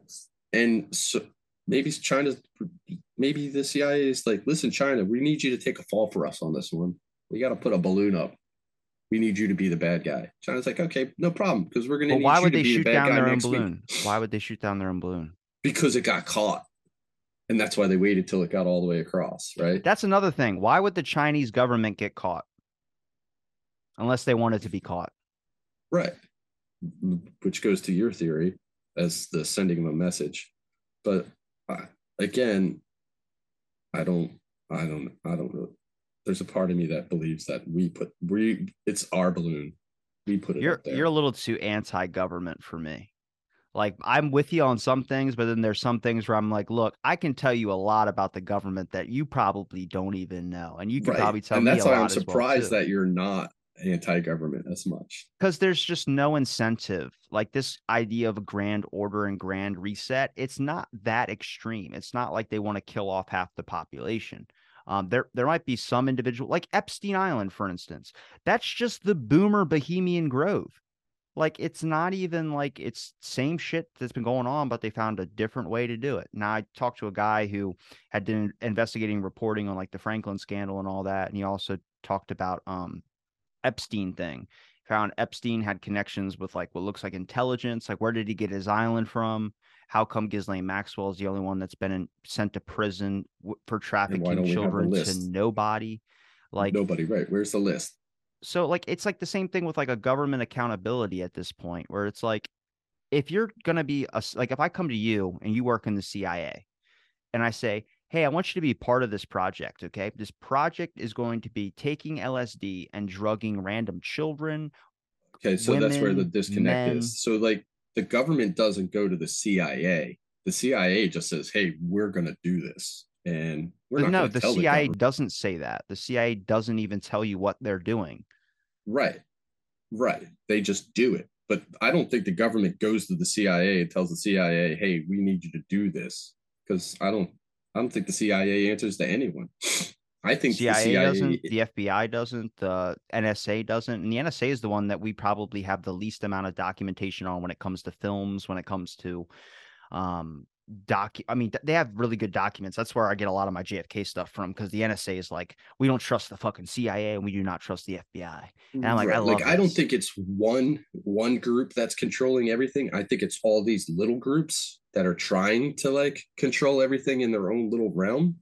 and so maybe China's maybe the CIA is like, listen, China, we need you to take a fall for us on this one. We got to put a balloon up. We need you to be the bad guy. China's like, okay, no problem, because we're gonna But why would to they shoot the down their own next week." balloon? Why would they shoot down their own balloon? Because it got caught, and that's why they waited till it got all the way across, right? That's another thing. Why would the Chinese government get caught? Unless they wanted to be caught. Right. Which goes to your theory as the sending of a message. But uh, again, I don't, I don't, I don't know. There's a part of me that believes that we put, we, it's our balloon. We put it You're you're a little too anti-government for me. Like I'm with you on some things, but then there's some things where I'm like, look, I can tell you a lot about the government that you probably don't even know, and you can right. probably tell and me that's a why lot I'm as well, surprised that you're not anti-government as much. because there's just no incentive. Like this idea of a grand order and grand reset it's not that extreme. It's not like they want to kill off half the population. Um, there there might be some individual like epstein island for instance. That's just the boomer bohemian grove like it's not even like it's same shit that's been going on but they found a different way to do it now i talked to a guy who had been investigating reporting on like the franklin scandal and all that and he also talked about um epstein thing found epstein had connections with like what looks like intelligence like where did he get his island from how come Ghislaine Maxwell is the only one that's been in, sent to prison w- for trafficking we have the children to nobody? Like Nobody, right? Where's the list? So like it's like the same thing with like a government accountability at this point where it's like if you're gonna be a, like if I come to you and you work in the CIA, and I say, hey, I want you to be part of this project. Okay, this project is going to be taking LSD and drugging random children. Okay, so that's where the disconnect men. is. So like the government doesn't go to the CIA. The CIA just says, "Hey, we're going to do this." And we're not no, the CIA the doesn't say that. The CIA doesn't even tell you what they're doing. Right. Right. They just do it. But I don't think the government goes to the CIA and tells the CIA, "Hey, we need you to do this." Cuz I don't I don't think the CIA answers to anyone. I think CIA, the CIA doesn't, the FBI doesn't, the NSA doesn't, and the NSA is the one that we probably have the least amount of documentation on when it comes to films, when it comes to um doc I mean they have really good documents. That's where I get a lot of my JFK stuff from because the NSA is like, we don't trust the fucking CIA and we do not trust the FBI. And I'm like, I Right, like I don't think it's one one group that's controlling everything. I think it's all these little groups that are trying to like control everything in their own little realm,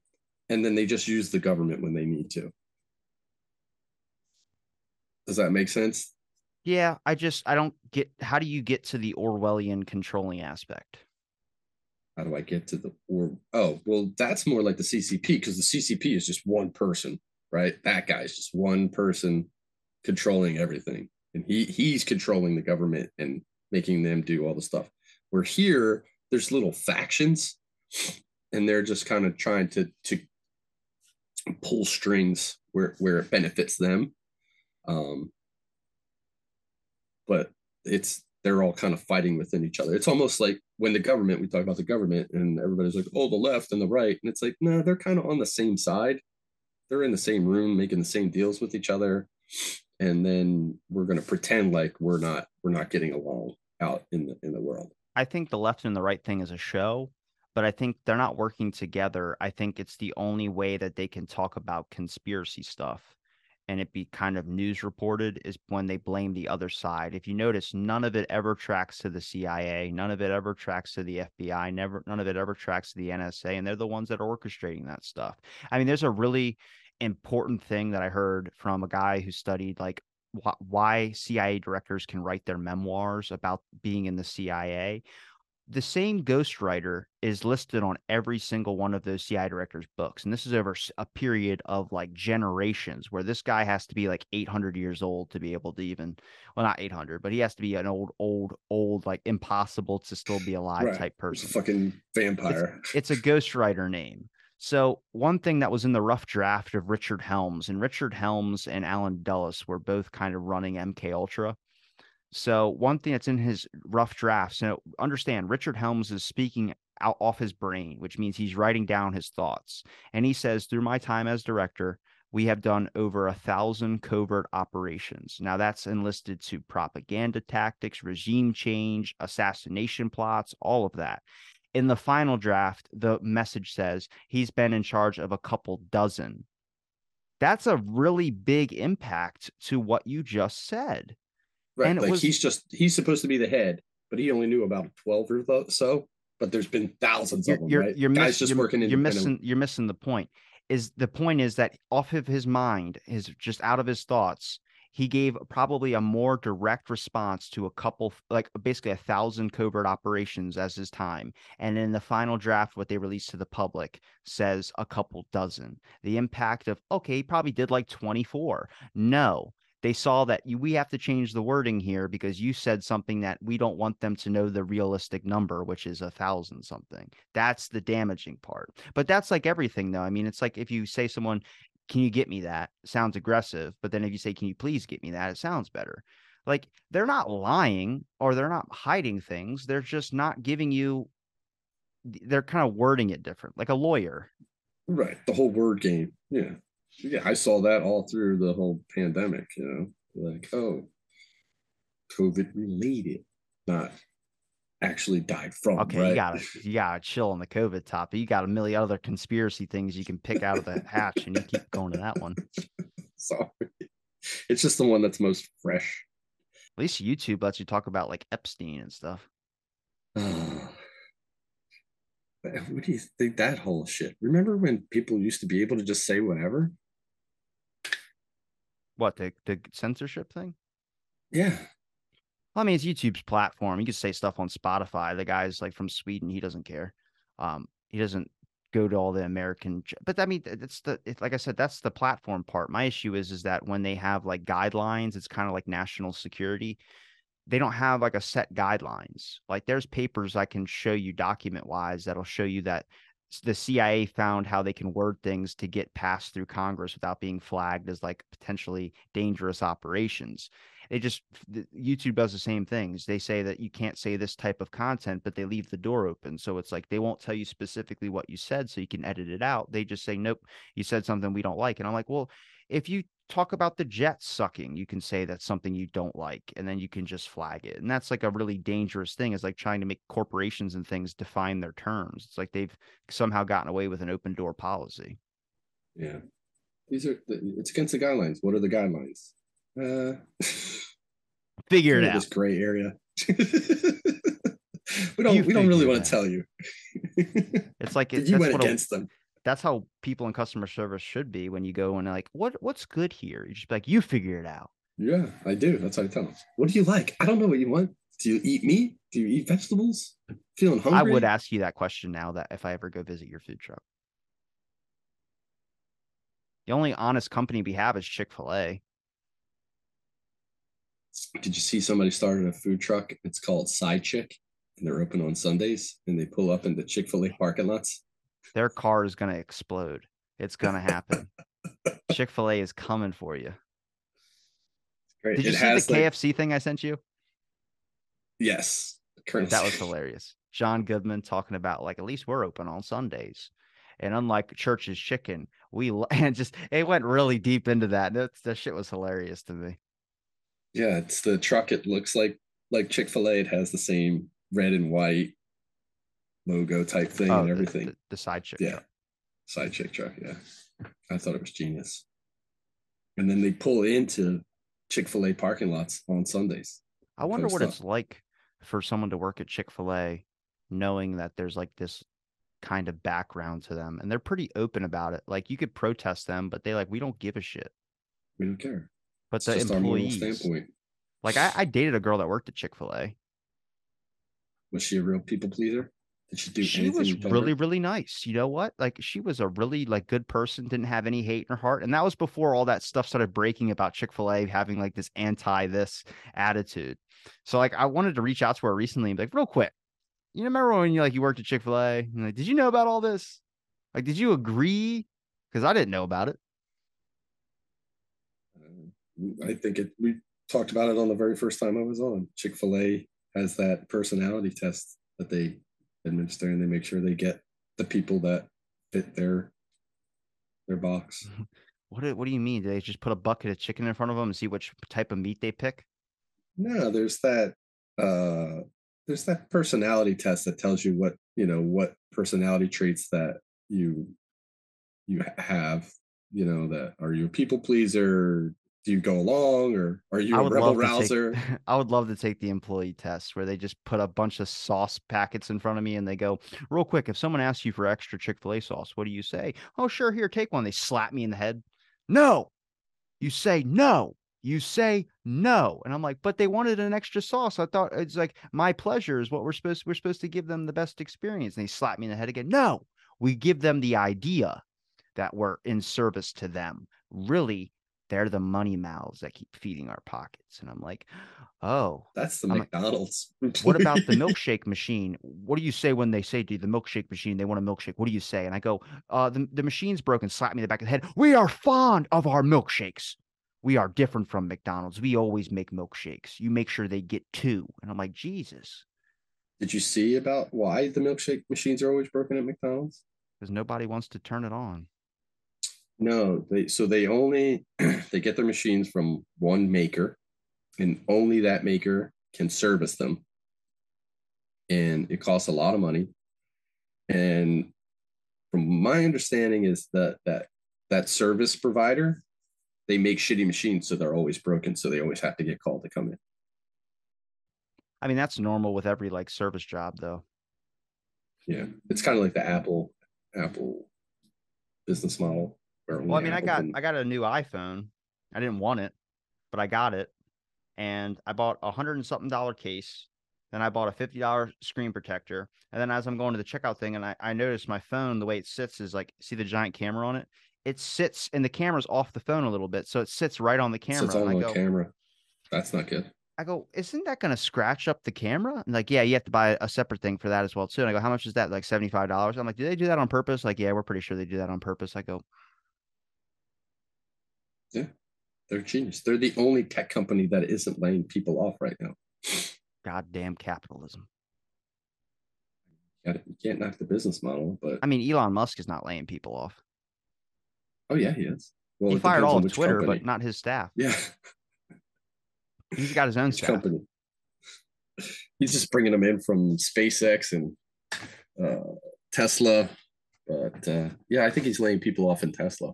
and then they just use the government when they need to. Does that make sense? Yeah, I just I don't get how do you get to the Orwellian controlling aspect? How do I get to the or oh well that's more like the CCP because the CCP is just one person, right? That guy is just one person controlling everything. And he he's controlling the government and making them do all the stuff. Where here, there's little factions, and they're just kind of trying to to pull strings where where it benefits them. Um, but it's they're all kind of fighting within each other. It's almost like when the government, we talk about the government, and everybody's like, oh, the left and the right. And it's like, no, they're kind of on the same side. They're in the same room making the same deals with each other. And then we're gonna pretend like we're not we're not getting along out in the in the world. I think the left and the right thing is a show, but I think they're not working together. I think it's the only way that they can talk about conspiracy stuff and it be kind of news reported is when they blame the other side. If you notice, none of it ever tracks to the CIA, none of it ever tracks to the FBI, never none of it ever tracks to the NSA, and they're the ones that are orchestrating that stuff. I mean, there's a really important thing that I heard from a guy who studied like wh- why CIA directors can write their memoirs about being in the CIA. The same ghostwriter is listed on every single one of those CI directors' books. And this is over a period of like generations where this guy has to be like 800 years old to be able to even, well, not 800, but he has to be an old, old, old, like impossible to still be alive Right. type person. It's fucking vampire. it's a ghostwriter name. So one thing that was in the rough draft of Richard Helms, and Richard Helms and Allen Dulles were both kind of running MK Ultra. So one thing that's in his rough drafts, now understand Richard Helms is speaking out off his brain, which means he's writing down his thoughts. And he says, through my time as director, we have done over a thousand covert operations. Now that's enlisted to propaganda tactics, regime change, assassination plots, all of that. In the final draft, the message says he's been in charge of a couple dozen. That's a really big impact to what you just said. Right. and like was- he's just he's supposed to be the head, but he only knew about 12 or so. But there's been thousands of them, you're, right? you're, Guys miss- just you're, working you're missing you're missing the point. Is the point is that off of his mind, is just out of his thoughts, he gave probably a more direct response to a couple like basically a thousand covert operations as his time. And in the final draft, what they released to the public says a couple dozen. The impact of okay, he probably did like 24. No, they saw that you, we have to change the wording here because you said something that we don't want them to know the realistic number, which is a thousand something. That's the damaging part. But that's like everything, though. I mean, it's like if you say someone, "Can you get me that?" sounds aggressive, but then if you say, "Can you please get me that?" it sounds better. Like they're not lying or they're not hiding things. They're just not giving you. They're kind of wording it different, like a lawyer. Right. The whole word game. Yeah. Yeah. I saw that all through the whole pandemic, you know, like, oh, COVID related, not actually died from. Okay, right? you gotta you gotta chill on the COVID topic. You got a million other conspiracy things you can pick out of the hatch, and you keep going to that one. Sorry. It's just the one that's most fresh. At least YouTube lets you talk about like Epstein and stuff. what do you think that whole shit? Remember when people used to be able to just say whatever? What the the censorship thing? Yeah. Well, I mean, it's YouTube's platform. You can say stuff on Spotify. The guy's like from Sweden. He doesn't care. Um, he doesn't go to all the American. But I mean, th- that's the it, like I said, that's the platform part. My issue is is that when they have like guidelines, it's kind of like national security. They don't have like a set guidelines. Like there's papers I can show you document wise that'll show you that the CIA found how they can word things to get passed through Congress without being flagged as like potentially dangerous operations. It just YouTube does the same things. They say that you can't say this type of content, but they leave the door open. So it's like they won't tell you specifically what you said so you can edit it out. They just say, nope, you said something we don't like. And I'm like, well, if you talk about the Jets sucking, you can say that's something you don't like, and then you can just flag it. And that's like a really dangerous thing, is like trying to make corporations and things define their terms. It's like they've somehow gotten away with an open door policy. Yeah. These are the, it's against the guidelines. What are the guidelines? Uh Figure it out. this gray area. we don't You we don't really want to tell you. It's like it, you that's went against them. That's how people in customer service should be when you go and like, what what's good here? You just be like, you figure it out. Yeah, I do. That's how I tell them. What do you like? I don't know what you want. Do you eat meat? Do you eat vegetables? Feeling hungry? I would ask you that question now that if I ever go visit your food truck. The only honest company we have is Chick Fil A. Did you see somebody started a food truck? It's called Side Chick, and they're open on Sundays. And they pull up in the Chick Fil A parking lots. Their car is gonna explode. It's gonna happen. Chick Fil A is coming for you. Great. Did you it see the like- KFC thing I sent you? yes, Colonel That was hilarious. John Goodman talking about like at least we're open on Sundays. And unlike Church's Chicken, we and just it went really deep into that. That, that shit was hilarious to me. Yeah, it's the truck. It looks like like Chick Fil A. It has the same red and white logo type thing Oh, and everything. The, the side chick. Yeah. truck. Side chick truck. Yeah. I thought it was genius. And then they pull into Chick fil A parking lots on Sundays. I wonder what it's like for someone to work at Chick fil A knowing that there's like this kind of background to them. And they're pretty open about it. Like you could protest them, but they like, we don't give a shit. We don't care. But It's the just our moral employees, standpoint. like I, I dated a girl that worked at Chick fil A. Was she a real people pleaser? She do she was really really nice you know what? Like she was a really like good person didn't have any hate in her heart and that was before all that stuff started breaking about chick-fil-a having like this anti this attitude. So like i wanted to reach out to her recently and be like real quick you remember when you like you worked at chick-fil-a? And like did you know about all this? Like did you agree? Because i didn't know about it. Uh, I think it. We talked about it on the very first time I was on. Chick Fil A has that personality test that they administer, and they make sure they get the people that fit their their box. what do, what do you mean do they just put a bucket of chicken in front of them and see which type of meat they pick No, there's that. uh There's that personality test that tells you what you know what personality traits that you you have. You know that are you a people pleaser? Do you go along, or are you I a rebel rouser? take, I would love to take the employee test where they just put a bunch of sauce packets in front of me and they go, real quick, if someone asks you for extra Chick-fil-A sauce, what do you say? Oh, sure, here, take one. They slap me in the head. No. You say no. You say no. And I'm like, but they wanted an extra sauce. I thought it's like my pleasure is what we're supposed we're supposed to give them the best experience. And they slap me in the head again. No. We give them the idea that we're in service to them. Really, they're the money mouths that keep feeding our pockets. And I'm like, oh, That's the I'm like, McDonald's. what about the milkshake machine? What do you say when they say to you, the milkshake machine, they want a milkshake? What do you say? And I go, uh, the, the machine's broken. Slap me in the back of the head. We are fond of our milkshakes. We are different from McDonald's. We always make milkshakes. You make sure they get two. And I'm like, Jesus, Did you see about why the milkshake machines are always broken at McDonald's? because nobody wants to turn it on. No, they so they only they get their machines from one maker, and only that maker can service them. And it costs a lot of money. And from my understanding is that that that service provider, they make shitty machines, so they're always broken. So they always have to get called to come in. I mean, that's normal with every like service job, though. Yeah, it's kind of like the Apple Apple business model. Well, I mean, I got I got a new iPhone. I didn't want it, but I got it. and I bought a hundred and something dollar case. Then I bought a fifty dollar screen protector, and then as I'm going to the checkout thing, and I, I noticed my phone the way it sits is like see the giant camera on it. It sits and the camera's off the phone a little bit, so it sits right on the camera. Sits on the go, camera. That's not good. I go, isn't that going to scratch up the camera? And like, yeah, you have to buy a separate thing for that as well too. And I go, how much is that? Like seventy five dollars. I'm like, do they do that on purpose? Like, yeah, we're pretty sure they do that on purpose. I go, Yeah, they're genius. They're the only tech company that isn't laying people off right now. goddamn capitalism. You can't knock the business model, but I mean, Elon Musk is not laying people off. oh yeah, he is. Well, he fired all of Twitter, company. but not his staff. yeah, He's got his own staff. company. He's just bringing them in from SpaceX and uh, Tesla, but uh, yeah, I think he's laying people off in Tesla.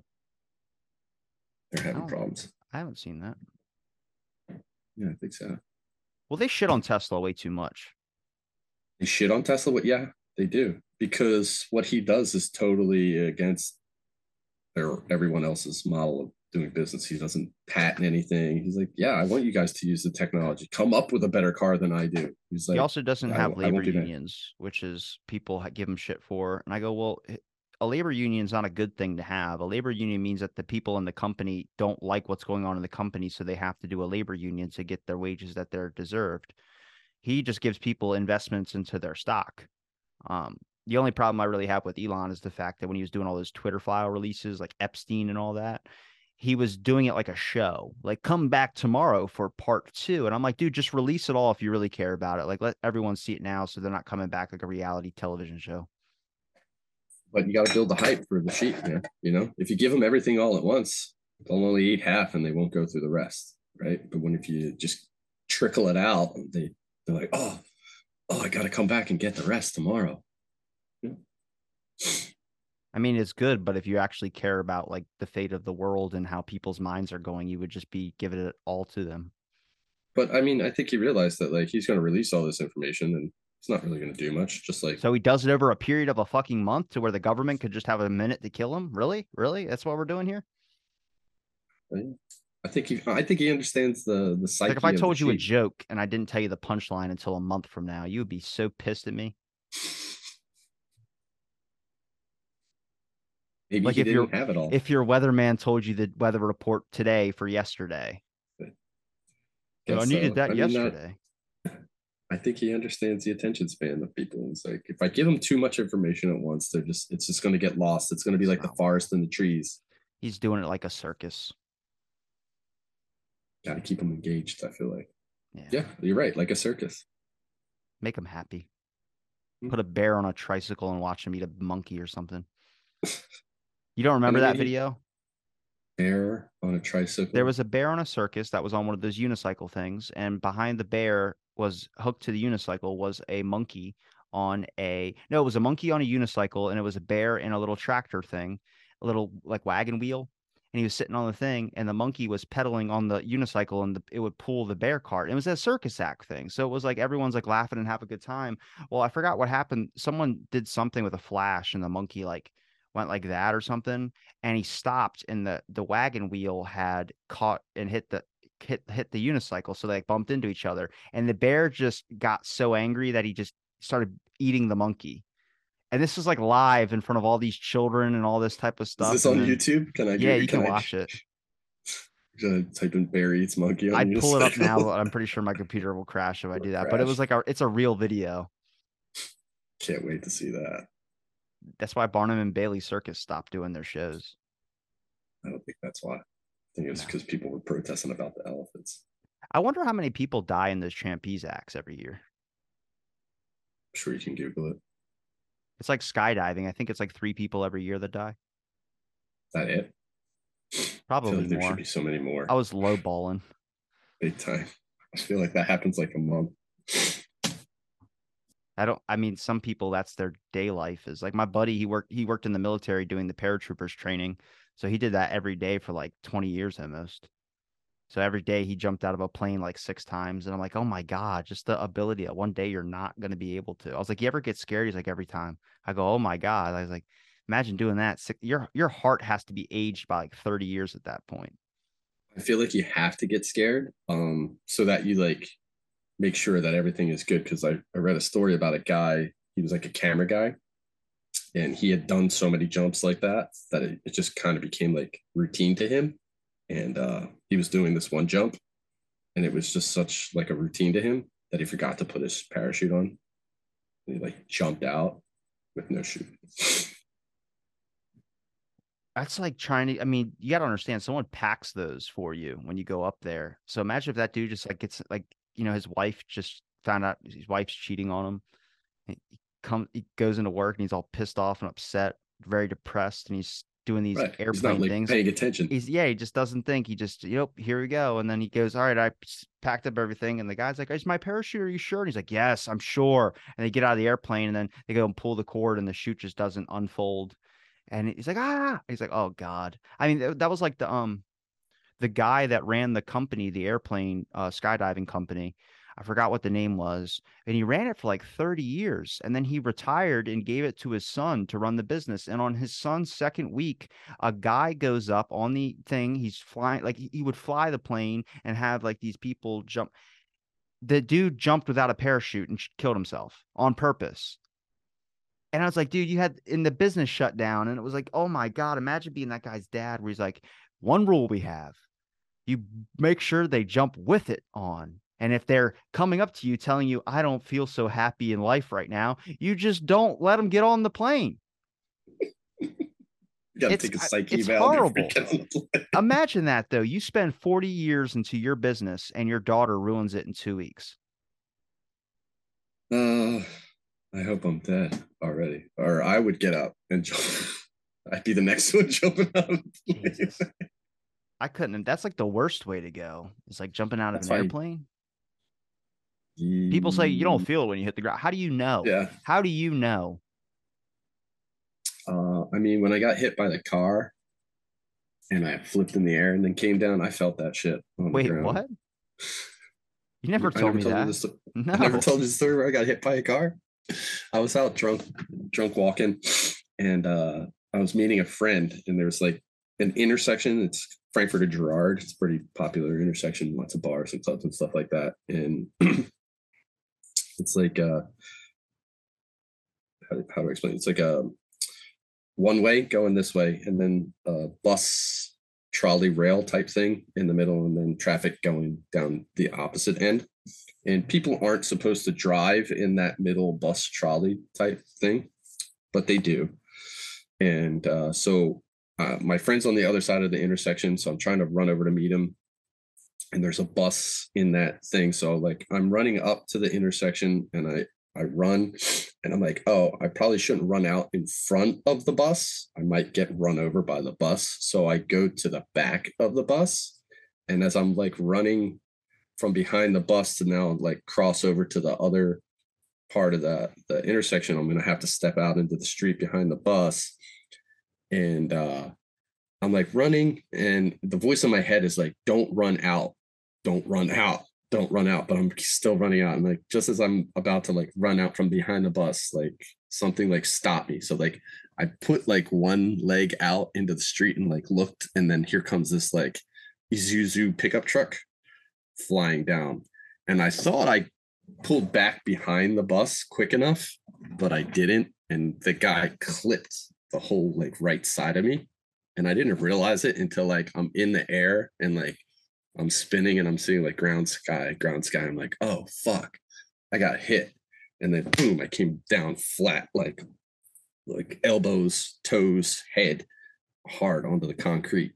They're having Oh. problems. I haven't seen that. Yeah, I think so. Well, they shit on Tesla way too much. They shit on Tesla, but yeah, they do because what he does is totally against their everyone else's model of doing business. He doesn't patent anything. He's like, yeah, I want you guys to use the technology. Come up with a better car than I do. He's like, he also doesn't have I labor do that. unions, which is people give him shit for. And I go, well, a labor union is not a good thing to have. A labor union means that the people in the company don't like what's going on in the company, so they have to do a labor union to get their wages that they're deserved. He just gives people investments into their stock. Um, the only problem I really have with Elon is the fact that when he was doing all those Twitter file releases, like Epstein and all that, he was doing it like a show. Like, come back tomorrow for part two. And I'm like, dude, just release it all if you really care about it. Like, let everyone see it now so they're not coming back like a reality television show. But you got to build the hype for the sheep, man. You know, if you give them everything all at once, they'll only eat half and they won't go through the rest, right? But when if you just trickle it out, they they're like, oh, oh, I got to come back and get the rest tomorrow. I mean, it's good, but if you actually care about like the fate of the world and how people's minds are going, you would just be giving it all to them. But I mean, I think he realized that like he's going to release all this information and it's not really going to do much. Just like So he does it over a period of a fucking month to where the government could just have a minute to kill him. Really? Really? That's what we're doing here? I think he, I think he understands the the psyche. Like if I told you a joke and I didn't tell you the punchline until a month from now, you would be so pissed at me. maybe like if didn't have it all. If your weatherman told you the weather report today for yesterday, "Oh, I needed so. that I mean, that- yesterday. I think he understands the attention span of people. It's like if I give them too much information at once, they're just it's just going to get lost. It's going to be like the forest and the trees. He's doing it like a circus. Got to keep them engaged. I feel like. Yeah. Yeah, you're right. Like a circus. Make him happy. Hmm. Put a bear on a tricycle and watch him eat a monkey or something. You don't remember that video? Bear on a tricycle. There was a bear on a circus that was on one of those unicycle things, and behind the bear was hooked to the unicycle was a monkey on a no, it was a monkey on a unicycle, and it was a bear in a little tractor thing, a little like wagon wheel, and he was sitting on the thing, and the monkey was pedaling on the unicycle, and the, it would pull the bear cart. It was a circus act thing, so it was like everyone's like laughing and have a good time. Well, I forgot what happened. Someone did something with a flash, and the monkey like went like that or something and he stopped and the the wagon wheel had caught and hit the hit hit the unicycle so they like, bumped into each other and the bear just got so angry that he just started eating the monkey and this was like live in front of all these children and all this type of stuff. Is this and on then- YouTube? Can I? yeah you can I- watch it Should I type in bear eats monkey? I'd pull it up now but i'm pretty sure my computer will crash if i do that but it was like a it's a real video Can't wait to see that. that's why barnum and bailey circus stopped doing their shows I don't think that's why. I think it's because people were protesting about the elephants. i wonder how many people die in those trapeze acts every year I'm sure you can Google it. it's like skydiving i think it's like three people every year that die Is that it? Probably like there more should be so many more. I was low balling. Big time. I feel like that happens like a month. I don't. I mean, some people that's their day life is like my buddy. He worked. He worked in the military doing the paratroopers training, so he did that every day for like twenty years almost. So every day he jumped out of a plane like six times, and I'm like, oh my god, just the ability that one day you're not going to be able to. I was like, you ever get scared? He's like, every time. I go, oh my god. I was like, imagine doing that. Your your heart has to be aged by like thirty years at that point. I feel like you have to get scared um, so that you like make sure that everything is good. Cause I, I read a story about a guy, he was like a camera guy and he had done so many jumps like that that it, it just kind of became like routine to him. And uh, he was doing this one jump and it was just such like a routine to him that he forgot to put his parachute on. And he like jumped out with no chute. That's like trying to. I mean, you got to understand. Someone packs those for you when you go up there. So imagine if that dude just like gets like you know his wife just found out his wife's cheating on him. He come he goes into work and he's all pissed off and upset, very depressed, and he's doing these Right. airplane He's not like things. paying attention. He's yeah, he just doesn't think. He just yep, here we go. And then he goes, all right, I packed up everything. And the guy's like, is my parachute? Are you sure? And he's like, yes, I'm sure. And they get out of the airplane and then they go and pull the cord and the chute just doesn't unfold. And he's like, ah, he's like, oh god. I mean, that was like the um, the guy that ran the company, the airplane uh, skydiving company. I forgot what the name was, and he ran it for like 30 years, and then he retired and gave it to his son to run the business. And on his son's second week, a guy goes up on the thing. He's flying like he would fly the plane and have like these people jump. The dude jumped without a parachute and killed himself on purpose. And I was like, dude, you had in the business shut down. And it was like, oh my God, imagine being that guy's dad where he's like, one rule we have you make sure they jump with it on. And if they're coming up to you telling you, I don't feel so happy in life right now, you just don't let them get on the plane. You gotta It's- take a psyche it's horrible. get on the plane. Imagine that though. You spend 40 years into your business and your daughter ruins it in two weeks. Uh, I hope I'm dead already, or I would get up and jump. I'd be the next one jumping out of the plane. I couldn't. That's like the worst way to go. It's like jumping out of That's an airplane. People say you don't feel it when you hit the ground. How do you know? Yeah. How do you know? Uh, I mean, when I got hit by the car and I flipped in the air and then came down, I felt that shit. Wait, what? You never told me you that. this- No. I never told you the story where I got hit by a car. I was out drunk, drunk walking, and uh, I was meeting a friend, and there was like an intersection. It's Frankford and Girard. It's a pretty popular intersection, lots of bars and clubs and stuff like that. And it's like uh how, how do I explain? it? It's like a one way going this way, and then a bus trolley rail type thing in the middle, and then traffic going down the opposite end and people aren't supposed to drive in that middle bus trolley type thing but they do and uh, so uh, my friend's on the other side of the intersection so i'm trying to run over to meet him and there's a bus in that thing. So like i'm running up to the intersection and i i run and i'm like oh i probably shouldn't run out in front of the bus. I might get run over by the bus. So i go to the back of the bus and as i'm like running from behind the bus to now like cross over to the other part of the the intersection i'm gonna have to step out into the street behind the bus. And uh i'm like running and the voice in my head is like don't run out don't run out don't run out but i'm still running out and like just as i'm about to like run out from behind the bus like something like stopped me so like i put like one leg out into the street and like looked and then here comes this like isuzu pickup truck flying down. And I thought I pulled back behind the bus quick enough, but I didn't. And the guy clipped the whole like right side of me. And I didn't realize it until like I'm in the air and like I'm spinning and I'm seeing like ground sky, ground sky. I'm like, oh fuck, I got hit. And then boom, I came down flat, like like elbows, toes, head hard onto the concrete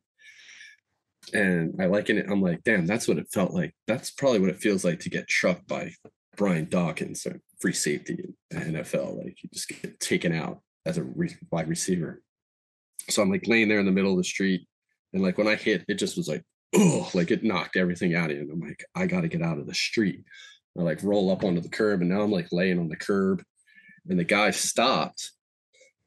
and I liken it. I'm like, damn, that's what it felt like. That's probably what it feels like to get trucked by Brian Dawkins, or free safety in the NFL. Like you just get taken out as a wide receiver. So I'm like laying there in the middle of the street, and like when I hit, it just was like, oh, like it knocked everything out of you. And I'm like, I got to get out of the street. I like roll up onto the curb, and now I'm like laying on the curb, and the guy stopped,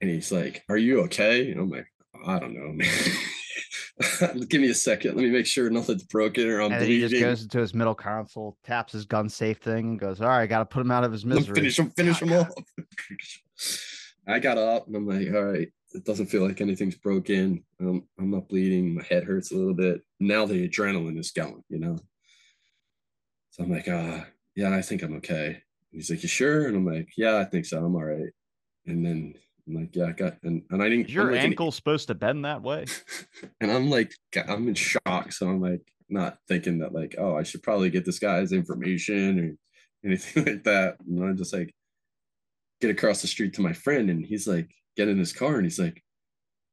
and he's like, "Are you okay?" And I'm like, I don't know, man. Give me a second. Let me make sure nothing's broken or I'm and then he just goes into his middle console, taps his gun safe thing, and goes, All right, got to put him out of his misery. finish him, finish him off. I got up and I'm like, all right. It doesn't feel like anything's broken. Um, I'm not bleeding. My head hurts a little bit. Now the adrenaline is going, you know. So I'm like, ah, yeah, I think I'm okay. he's like, you sure? And I'm like, yeah, I think so. I'm all right. And then I'm like, yeah, I got, and, and I didn't. Is your like, ankle supposed to bend that way? and I'm like, I'm in shock. So I'm like, not thinking that like, oh, I should probably get this guy's information or anything like that. And I'm just like, get across the street to my friend, and he's like, get in his car, and he's like,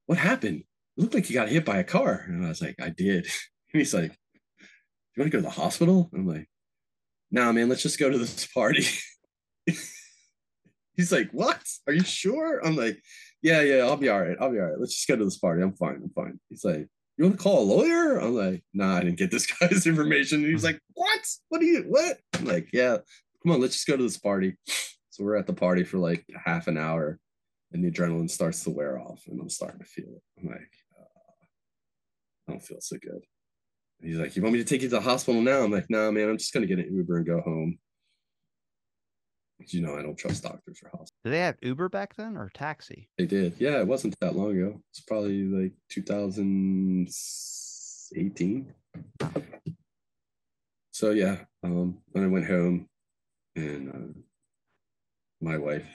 what happened? It looked like you got hit by a car. And I was like, I did. And he's like, Do you want to go to the hospital? I'm like, nah, man, let's just go to this party. He's like, what? Are you sure? I'm like, yeah, yeah, I'll be all right. I'll be all right. Let's just go to this party. I'm fine. I'm fine. He's like, you want to call a lawyer? I'm like, nah, I didn't get this guy's information. And he's like, what? What are you, what? I'm like, yeah, come on, let's just go to this party. So we're at the party for like half an hour and the adrenaline starts to wear off and I'm starting to feel it. I'm like, uh, I don't feel so good. And he's like, you want me to take you to the hospital now? I'm like, nah, man, I'm just going to get an Uber and go home you know I don't trust doctors or hospitals. Do they have Uber back then or taxi? They did. Yeah, it wasn't that long ago. It's probably like 2018. So yeah, um, when I went home, and uh, my wife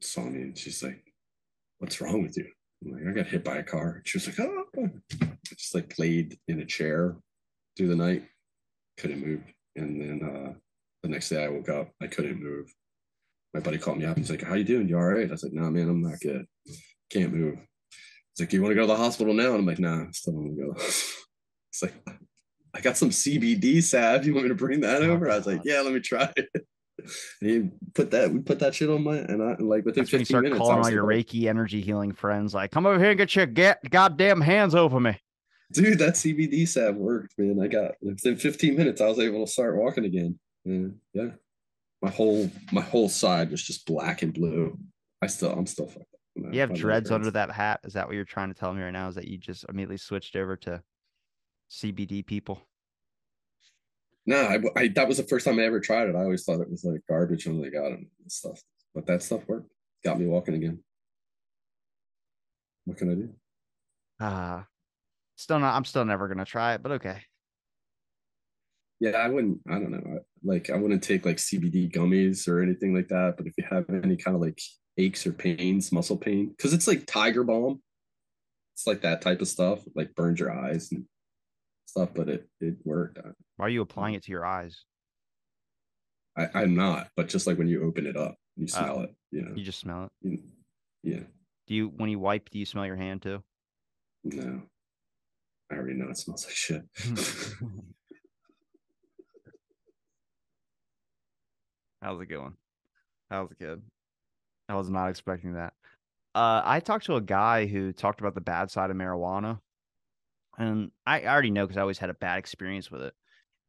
saw me, and she's like, "What's wrong with you?" I'm like, "I got hit by a car." She was like, "Oh," I just like laid in a chair through the night, couldn't move, and then uh, the next day I woke up, I couldn't move my buddy called me up. And he's like, "How you doing? You all right?" I was like, "No, nah, man, I'm not good. Can't move." He's like, "You want to go to the hospital now?" And I'm like, "Nah, I still don't want to go." It's like, "I got some CBD salve. You want me to bring that over?" I was like, "Yeah, let me try it." And he put that we put that shit on my and I like within That's 15 when you start minutes. Calling all your oh. Reiki energy healing friends, like, come over here and get your get goddamn hands over me. Dude, that CBD salve worked, man. I got within 15 minutes, I was able to start walking again. And yeah, my whole my whole side was just black and blue. I still I'm still fucked up. You have dreads under that hat. Is that what you're trying to tell me right now? Is that you just immediately switched over to CBD people? No, I, I that was the first time I ever tried it. I always thought it was like garbage when they got it and stuff. But that stuff worked. Got me walking again. What can I do? Ah, uh, still not. I'm still never gonna try it, but okay. Yeah, I wouldn't. I don't know. Like, I wouldn't take like CBD gummies or anything like that. But if you have any kind of like aches or pains, muscle pain, because it's like Tiger Balm, it's like that type of stuff. Like burns your eyes and stuff, but it it worked. Why are you applying it to your eyes? I, I'm not, but just like when you open it up, you oh. smell it. You know, you just smell it. You, yeah. Do you when you wipe? Do you smell your hand too? No, I already know it smells like shit. How's it going? How's it good? I was not expecting that. Uh, I talked to a guy who talked about the bad side of marijuana, and I, already know because I always had a bad experience with it.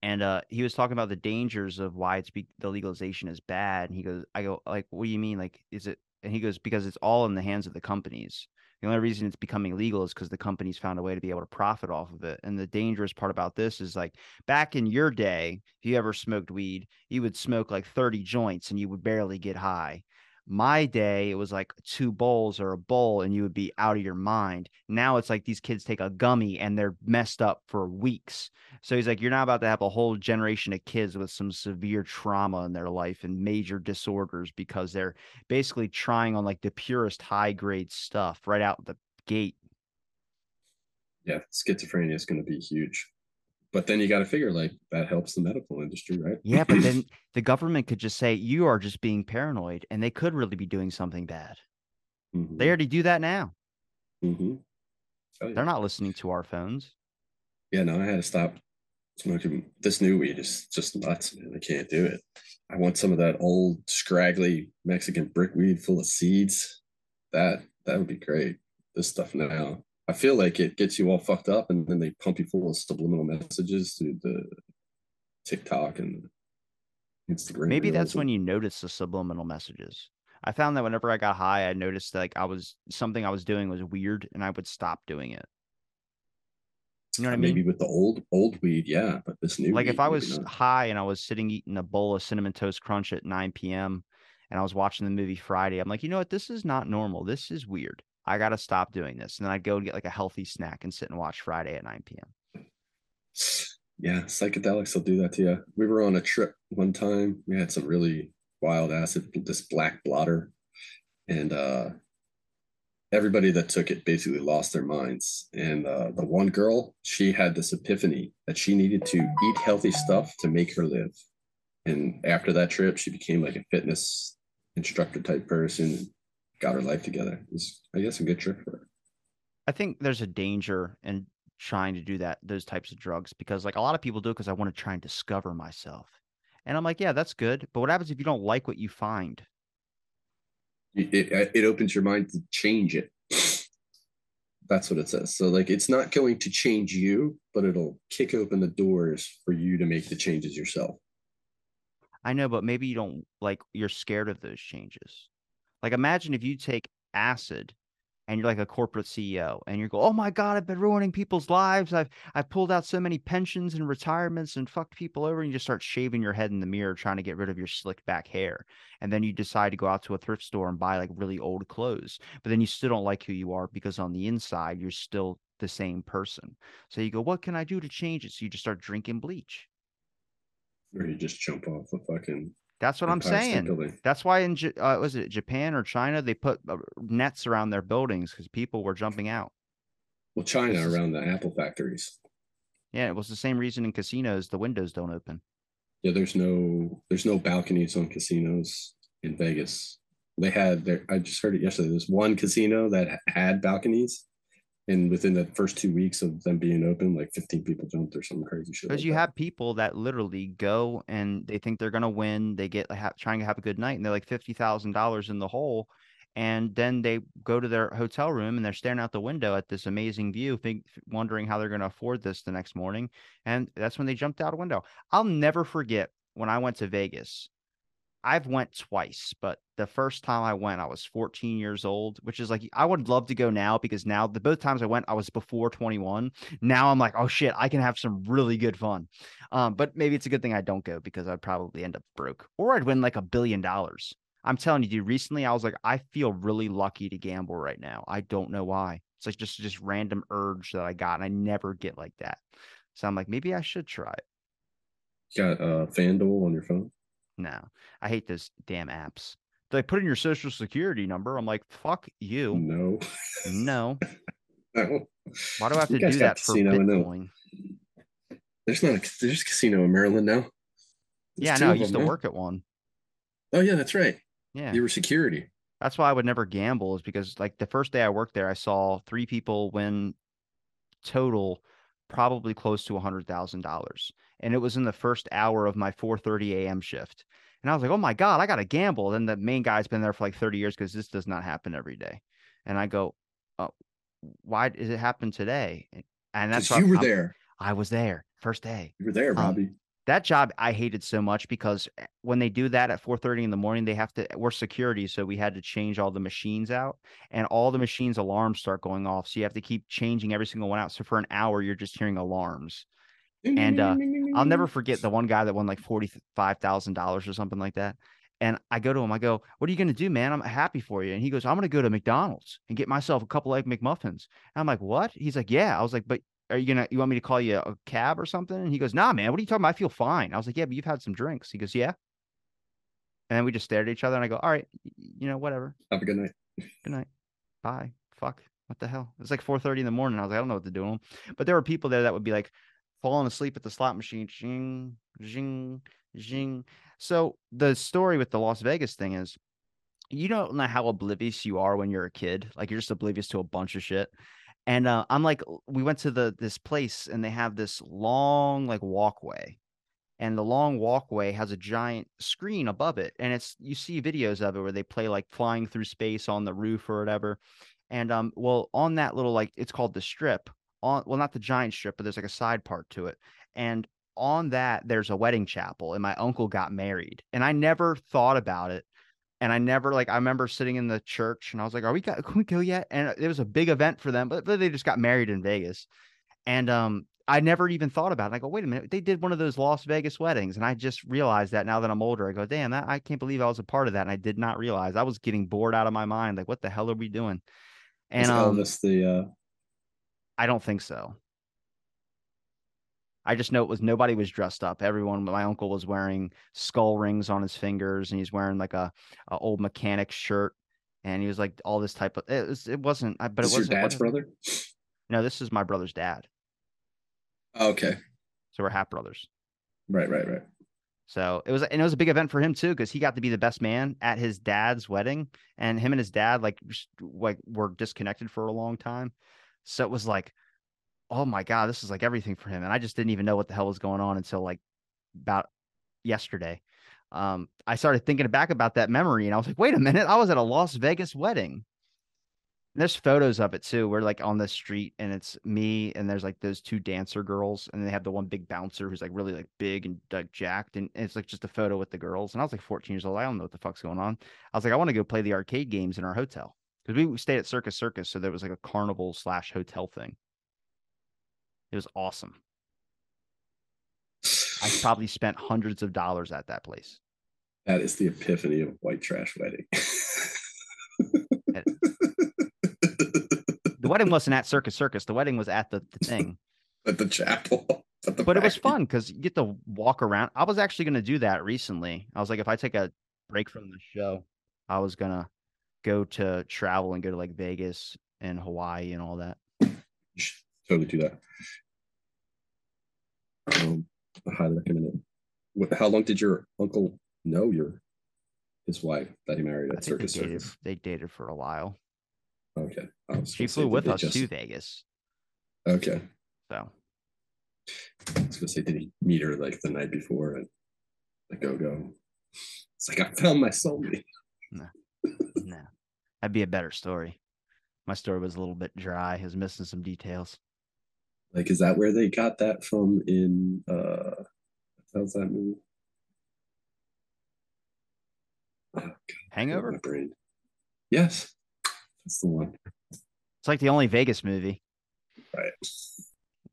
And uh, he was talking about the dangers of why it's be- the legalization is bad. And he goes, I go, like, what do you mean? Like, is it? And he goes, because it's all in the hands of the companies. The only reason it's becoming legal is because the companies found a way to be able to profit off of it. And the dangerous part about this is like back in your day, if you ever smoked weed, you would smoke like 30 joints and you would barely get high. My day, it was like two bowls or a bowl, and you would be out of your mind. Now it's like these kids take a gummy and they're messed up for weeks. So he's like, You're not about to have a whole generation of kids with some severe trauma in their life and major disorders because they're basically trying on like the purest high grade stuff right out the gate. Yeah, schizophrenia is going to be huge but then you got to figure like that helps the medical industry, right? Yeah, but then the government could just say you are just being paranoid, and they could really be doing something bad. Mm-hmm. They already do that now. Mm-hmm. Oh, yeah. They're not listening to our phones. Yeah, no, I had to stop smoking. This new weed is just nuts, man. I can't do it. I want some of that old scraggly Mexican brick weed full of seeds. That that would be great. This stuff now, I feel like it gets you all fucked up, and then they pump you full of subliminal messages through the TikTok and Instagram. Maybe that's when you notice the subliminal messages. I found that whenever I got high, I noticed like I was something I was doing was weird, and I would stop doing it. You know what I mean? Maybe with the old old weed, yeah, but this new like weed, if I was high and I was sitting eating a bowl of cinnamon toast crunch at 9 p.m. and I was watching the movie Friday, I'm like, you know what? This is not normal. This is weird. I got to stop doing this. And then I'd go and get like a healthy snack and sit and watch Friday at 9 p.m. Yeah, psychedelics will do that to you. We were on a trip one time. We had some really wild acid, this black blotter, and uh, everybody that took it basically lost their minds. And uh, the one girl, she had this epiphany that she needed to eat healthy stuff to make her live. And after that trip, she became like a fitness instructor type person, got her life together. It was, I guess, a good trip for her. I think there's a danger in trying to do that, those types of drugs, because like a lot of people do it because I want to try and discover myself. And I'm like, yeah, that's good. But what happens if you don't like what you find? It, it, it opens your mind to change it. That's what it says. So, like, it's not going to change you, but it'll kick open the doors for you to make the changes yourself. I know, but maybe you don't like, you're scared of those changes. Like, imagine if you take acid and you're like a corporate CEO and you go, "Oh my god, I've been ruining people's lives. I've I've pulled out so many pensions and retirements and fucked people over." And you just start shaving your head in the mirror trying to get rid of your slick back hair. And then you decide to go out to a thrift store and buy like really old clothes. But then you still don't like who you are because on the inside you're still the same person. So you go, "What can I do to change it?" So you just start drinking bleach. Or you just jump off a fucking that's what I'm saying. That's why in uh, was it Japan or China they put uh, nets around their buildings because people were jumping out. Well, China around the Apple factories. Yeah, it was the same reason in casinos the windows don't open. Yeah, there's no there's no balconies on casinos in Vegas. They had there. I just heard it yesterday. There's one casino that had balconies, and within the first two weeks of them being open, like 15 people jumped or some crazy shit. Because like you that. have people that literally go and they think they're gonna win. They get have, trying to have a good night, and they're like fifty thousand dollars in the hole, and then they go to their hotel room and they're staring out the window at this amazing view, think, wondering how they're gonna afford this the next morning, and that's when they jumped out a window. I'll never forget when I went to Vegas I've went twice, but the first time I went, I was 14 years old, which is like I would love to go now because now the both times I went, I was before 21. Now I'm like, oh shit, I can have some really good fun. Um, but maybe it's a good thing I don't go because I'd probably end up broke or I'd win like a billion dollars. I'm telling you, dude, recently I was like, I feel really lucky to gamble right now. I don't know why. It's like just just random urge that I got, and I never get like that. So I'm like, maybe I should try it. got uh FanDuel on your phone? No, I hate those damn apps. They put in your social security number. I'm like, fuck you. No. No. no. Why do I have to do that for Bitcoin? There's not a there's a casino in Maryland now. There's yeah, no, I used to work at one. Oh yeah, that's right. Yeah. You were security. That's why I would never gamble, is because like the first day I worked there, I saw three people win total probably close to a hundred thousand dollars. And it was in the first hour of my 4:30 a.m. shift. And I was like, oh my God, I got to gamble. Then the main guy's been there for like 30 years because this does not happen every day. And I go, oh, why does it happen today? And that's you were I'm, there. I was there first day. You were there, Robbie. Um, that job I hated so much because eh, when they do that at 4:30 in the morning, they have to we're security, so we had to change all the machines out, and all the machines alarms start going off. So you have to keep changing every single one out. So for an hour, you're just hearing alarms. And uh, I'll never forget the one guy that won like forty five thousand dollars or something like that. And I go to him, I go, "What are you going to do, man? I'm happy for you." And he goes, "I'm going to go to McDonald's and get myself a couple egg McMuffins." And I'm like, "What?" He's like, "Yeah." I was like, "But are you gonna you want me to call you a cab or something? And he goes, Nah, man, what are you talking about? I feel fine. I was like, Yeah, but you've had some drinks. He goes, Yeah. And then we just stared at each other and I go, All right, you know, whatever. Have a good night. Good night. Bye. Fuck. What the hell? It's like 4:30 in the morning. I was like, I don't know what to do. But there were people there that would be like falling asleep at the slot machine. Zing, zing, zing. So the story with the Las Vegas thing is you don't know how oblivious you are when you're a kid. Like you're just oblivious to a bunch of shit. And uh, I'm like, we went to the this place and they have this long like walkway, and the long walkway has a giant screen above it, and it's you see videos of it where they play like flying through space on the roof or whatever. And um, well, on that little like it's called the strip on well not the giant strip, but there's like a side part to it, and on that there's a wedding chapel, and my uncle got married, and I never thought about it and I never like I remember sitting in the church and I was like, "Are we got can we go yet?" And it was a big event for them, but they just got married in Vegas, and um, I never even thought about it. I go, "Wait a minute, they did one of those Las Vegas weddings," and I just realized that now that I'm older, I go, "Damn, that, I can't believe I was a part of that," and I did not realize I was getting bored out of my mind. Like, what the hell are we doing? And Is um, Elvis the uh, I don't think so. I just know it was nobody was dressed up. Everyone, my uncle was wearing skull rings on his fingers, and he's wearing like a, a old mechanic shirt, and he was like all this type of. It was. It wasn't. But is it wasn't. dad's brother? No, this is my brother's dad. Okay. So we're half brothers. Right, right, right. So it was, and it was a big event for him too, because he got to be the best man at his dad's wedding, and him and his dad like like were disconnected for a long time. So it was like, oh my god, this is like everything for him, and I just didn't even know what the hell was going on until like about yesterday. Um, I started thinking back about that memory, and I was like, wait a minute, I was at a Las Vegas wedding. And there's photos of it too. We're like on the street, and it's me, and there's like those two dancer girls, and they have the one big bouncer who's like really like big and like jacked, and it's like just a photo with the girls. And I was like 14 years old. I don't know what the fuck's going on. I was like, I want to go play the arcade games in our hotel because we stayed at Circus Circus, so there was like a carnival slash hotel thing. It was awesome. I probably spent hundreds of dollars at that place. That is the epiphany of white trash wedding. The wedding wasn't at Circus Circus. The wedding was at the, the thing. At the chapel. At the but it was fun because you get to walk around. I was actually going to do that recently. I was like, if I take a break from the show, I was going to go to travel and go to like Vegas and Hawaii and all that. Totally do that. Um, I highly recommend it. What, how long did your uncle know your his wife that he married at think they Circus dated, they dated for a while. Okay. She flew with us just- to Vegas. Okay. So I was gonna say, did he meet her like the night before at the go go? It's like I found my soulmate. no, that'd be a better story. My story was a little bit dry. Was missing some details. Like, is that where they got that from in uh how's that movie? Oh, God, Hangover? my brain. Yes. That's the one. It's like the only Vegas movie. Right.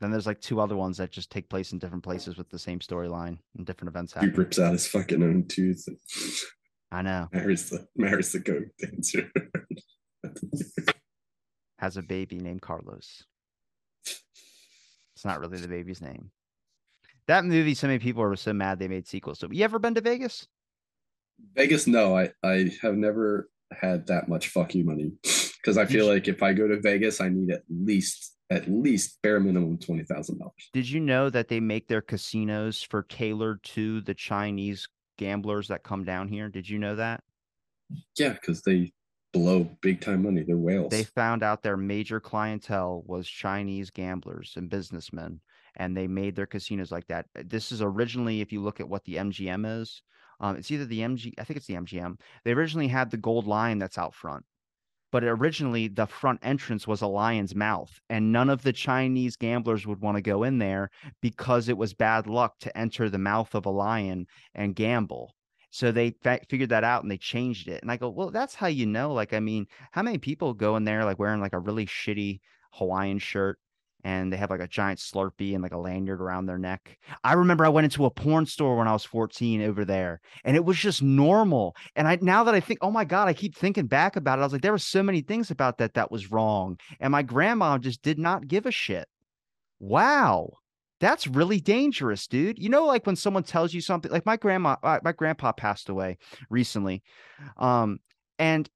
Then there's like two other ones that just take place in different places with the same storyline and different events happen. He rips out his fucking own tooth and I know. marries the marries the goat dancer. Has a baby named Carlos. It's not really the baby's name. That movie, so many people were so mad they made sequels. So, you ever been to Vegas? Vegas, no, I I have never had that much fuck you money because I feel like if I go to Vegas, I need at least at least bare minimum twenty thousand dollars. Did you know that they make their casinos for tailored to the Chinese gamblers that come down here? Did you know that? Yeah, because they blow big time money. They're whales. They found out their major clientele was Chinese gamblers and businessmen, and they made their casinos like that. This is originally, if you look at what the MGM is, um, it's either the MG, I think it's the MGM. They originally had the gold lion that's out front, but originally the front entrance was a lion's mouth, and none of the Chinese gamblers would want to go in there because it was bad luck to enter the mouth of a lion and gamble. So they fa- figured that out and they changed it. And I go, well, that's how you know. Like, I mean, how many people go in there like wearing like a really shitty Hawaiian shirt and they have like a giant Slurpee and like a lanyard around their neck? I remember I went into a porn store when I was 14 over there and it was just normal. And I now that I think, oh my God, I keep thinking back about it. I was like, there were so many things about that that was wrong. And my grandma just did not give a shit. Wow. That's really dangerous, dude. You know, like when someone tells you something, like my grandma, uh, my grandpa passed away recently. Um, and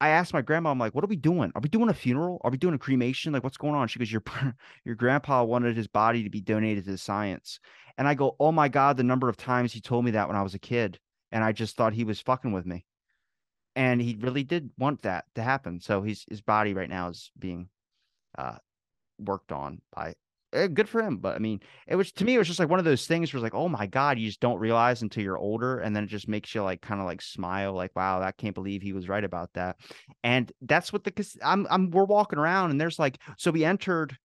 I asked my grandma, I'm like, what are we doing? Are we doing a funeral? Are we doing a cremation? Like, what's going on? She goes, your your grandpa wanted his body to be donated to science. And I go, oh my God, the number of times he told me that when I was a kid. And I just thought he was fucking with me. And he really did want that to happen. So his his body right now is being uh worked on by Eh, good for him. But I mean, it was to me, it was just like one of those things where it's like, oh my God, you just don't realize until you're older. And then it just makes you like kind of like smile, like, wow, I can't believe he was right about that. And that's what the I'm I'm we're walking around and there's like, so we entered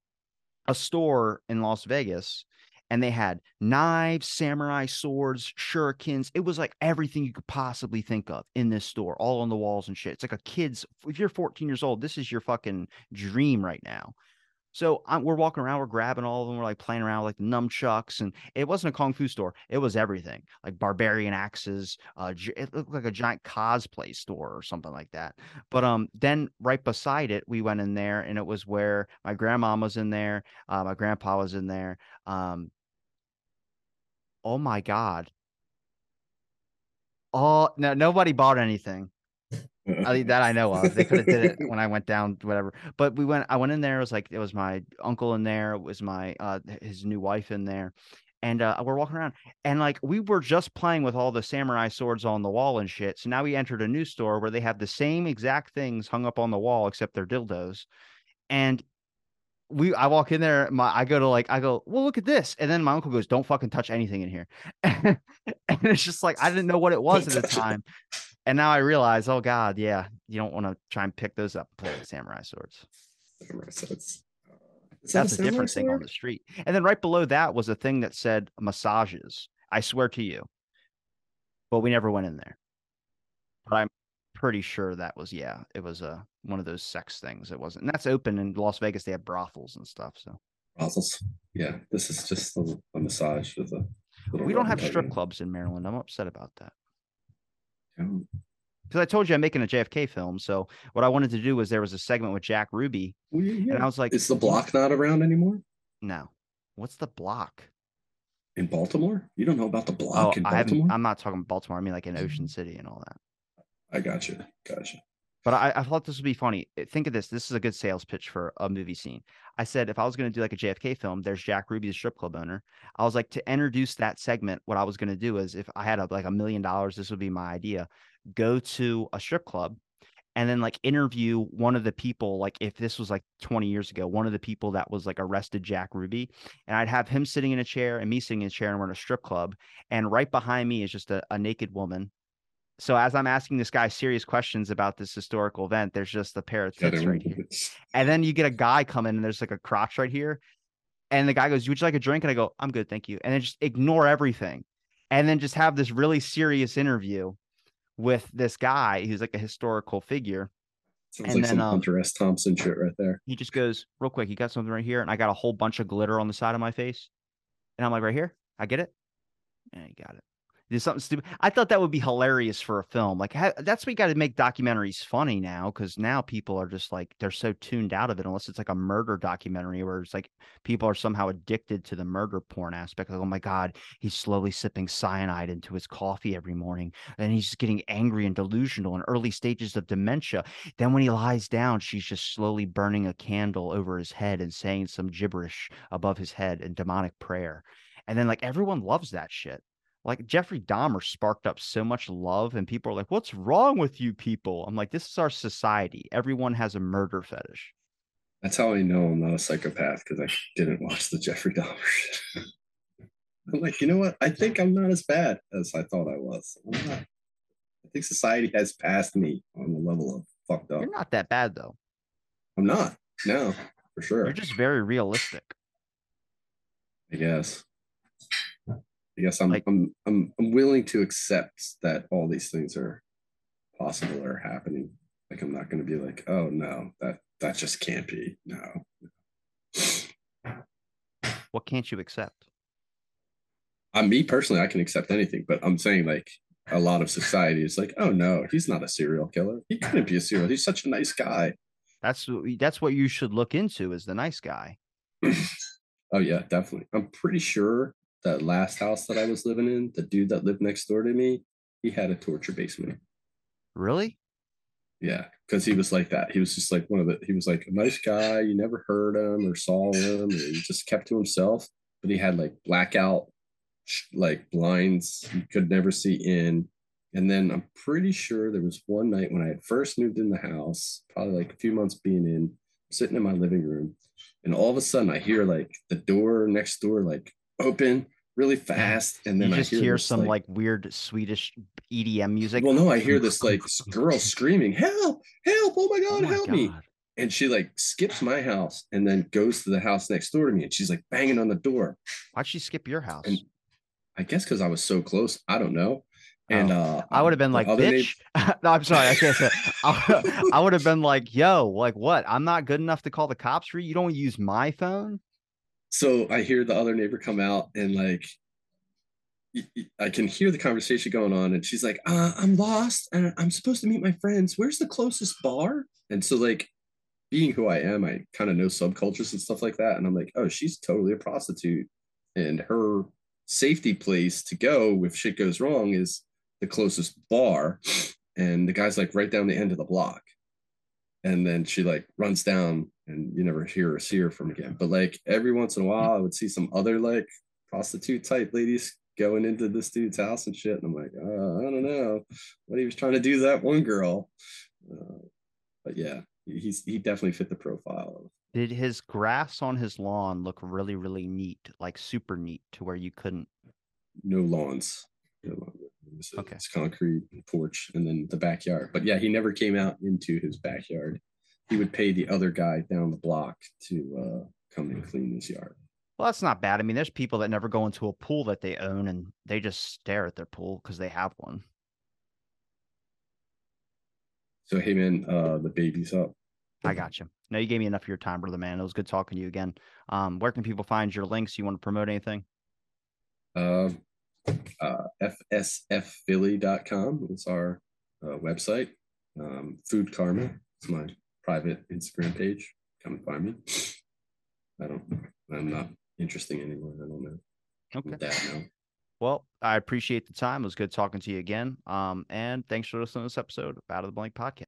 a store in Las Vegas and they had knives, samurai swords, shurikens. It was like everything you could possibly think of in this store, all on the walls and shit. It's like a kid's, if you're 14 years old, this is your fucking dream right now. So um, we're walking around, we're grabbing all of them, we're like playing around with like nunchucks, and it wasn't a kung fu store; it was everything, like barbarian axes. Uh, it looked like a giant cosplay store or something like that. But um, then right beside it, we went in there, and it was where my grandma was in there, uh, my grandpa was in there. Um, oh my god! Oh no, nobody bought anything. I, that I know of. They could have did it when I went down, whatever. But we went. I went in there. It was like it was my uncle in there. It was my uh his new wife in there, and uh, we're walking around. And like we were just playing with all the samurai swords on the wall and shit. So now we entered a new store where they have the same exact things hung up on the wall except they're dildos. And we I walk in there, my I go to like I go, well, look at this, and then my uncle goes, don't fucking touch anything in here, and it's just like I didn't know what it was at the time, and now I realize, oh god, yeah, you don't want to try and pick those up, play with samurai swords. Samurai swords. That's a, a different sword? thing on the street, and then right below that was a thing that said massages. I swear to you, but we never went in there. But I'm pretty sure that was yeah, it was a uh, one of those sex things. It wasn't. And that's open in Las Vegas. They have brothels and stuff. So brothels. Yeah, this is just a, a massage with a. We don't have strip clubs in Maryland. I'm upset about that. Oh. Because I told you I'm making a JFK film. So what I wanted to do was there was a segment with Jack Ruby, well, yeah. and I was like, "Is the block not around anymore?" No. What's the block? In Baltimore? You don't know about the block oh, in Baltimore? I am not talking Baltimore. I mean like in Ocean City and all that. I got you. Got you. But I, I thought this would be funny. Eh, think of this. This is a good sales pitch for a movie scene. I said if I was going to do like a JFK film, there's Jack Ruby, the strip club owner. I was like to introduce that segment. What I was going to do is if I had a, like a million dollars, this would be my idea. Go to a strip club and then like interview one of the people like if this was like 20 years ago one of the people that was like arrested jack ruby and i'd have him sitting in a chair and me sitting in a chair and we're in a strip club and right behind me is just a, a naked woman so as I'm asking this guy serious questions about this historical event, there's just a pair of tits right here. And then you get a guy come in and there's like a crotch right here. And the guy goes, Would you like a drink? And I go, I'm good, thank you. And then just ignore everything. And then just have this really serious interview with this guy who's like a historical figure. Sounds and like then, some um, Hunter S. Thompson shit right there. He just goes, real quick, you got something right here. And I got a whole bunch of glitter on the side of my face. And I'm like, right here, I get it. And he got it something stupid. I thought that would be hilarious for a film. Like that's you got to make documentaries funny now, because now people are just like they're so tuned out of it. Unless it's like a murder documentary where it's like people are somehow addicted to the murder porn aspect. Like, oh my god, he's slowly sipping cyanide into his coffee every morning, and he's just getting angry and delusional in early stages of dementia. Then when he lies down, she's just slowly burning a candle over his head and saying some gibberish above his head in demonic prayer. And then like everyone loves that shit like Jeffrey Dahmer sparked up so much love, and people are like, "What's wrong with you people?" I'm like, "This is our society. Everyone has a murder fetish." That's how I know I'm not a psychopath because I didn't watch the Jeffrey Dahmer shit. I'm like, you know what? I think I'm not as bad as I thought I was. I think society has passed me on the level of fucked up. You're not that bad though. I'm not. No, for sure. You're just very realistic. I guess. I guess I'm, like, I'm I'm I'm willing to accept that all these things are possible or happening. Like I'm not going to be like, oh no, that that just can't be. No. What can't you accept? Uh, me personally, I can accept anything, but I'm saying like a lot of society is like, oh no, he's not a serial killer. He couldn't be a serial. He's such a nice guy. That's that's what you should look into is the nice guy. oh yeah, definitely. I'm pretty sure that last house that I was living in, the dude that lived next door to me, he had a torture basement. Really? Yeah, because he was like that. He was just like one of the. He was like a nice guy. You never heard him or saw him. he just kept to himself. But he had like blackout, like blinds. You could never see in. And then I'm pretty sure there was one night when I had first moved in the house, probably like a few months being in, sitting in my living room, and all of a sudden I hear like the door next door like open really fast and then you just I hear, hear some like, like, weird swedish edm music well no i hear this like girl screaming help help oh my god oh my help god. me and she like skips my house and then goes to the house next door to me and she's like banging on the door why'd she skip your house and i guess because i was so close i don't know And Oh. uh, I would have been like, bitch. no, I'm sorry. I can't say. I, I would have been like, yo, like what? I'm not good enough to call the cops for you. You don't use my phone. So I hear the other neighbor come out and like I can hear the conversation going on, and she's like, uh, "I'm lost, and I'm supposed to meet my friends. Where's the closest bar?" And so, like, being who I am, I kind of know subcultures and stuff like that, and I'm like, "Oh, she's totally a prostitute, and her safety place to go if shit goes wrong is the closest bar." And the guy's like right down the end of the block, and then she like runs down, and you never hear or see her from again. But like every once in a while, I would see some other like prostitute type ladies going into this dude's house and shit. And I'm like, uh, I don't know what he was trying to do that one girl. Uh, but yeah, he's he definitely fit the profile of Did his grass on his lawn look really, really neat, like super neat, to where you couldn't? no lawns. No lawn. It's, Okay. it's concrete porch and then the backyard. But yeah, he never came out into his backyard. He would pay the other guy down the block to uh, come and clean his yard. Well, that's not bad. I mean, there's people that never go into a pool that they own and they just stare at their pool because they have one. So hey man, uh, the baby's up. I got you. No, you gave me enough of your time, brother man. It was good talking to you again. Um, where can people find your links? You want to promote anything? uh, uh, fsfphilly.com is our uh, website. Um, Food Karma is my private Instagram page. Come and find me. I don't. I'm not interesting anymore. I don't know. Okay. I'm now. Well, I appreciate the time. It was good talking to you again. Um, and thanks for listening to this episode of Out of the Blank Podcast.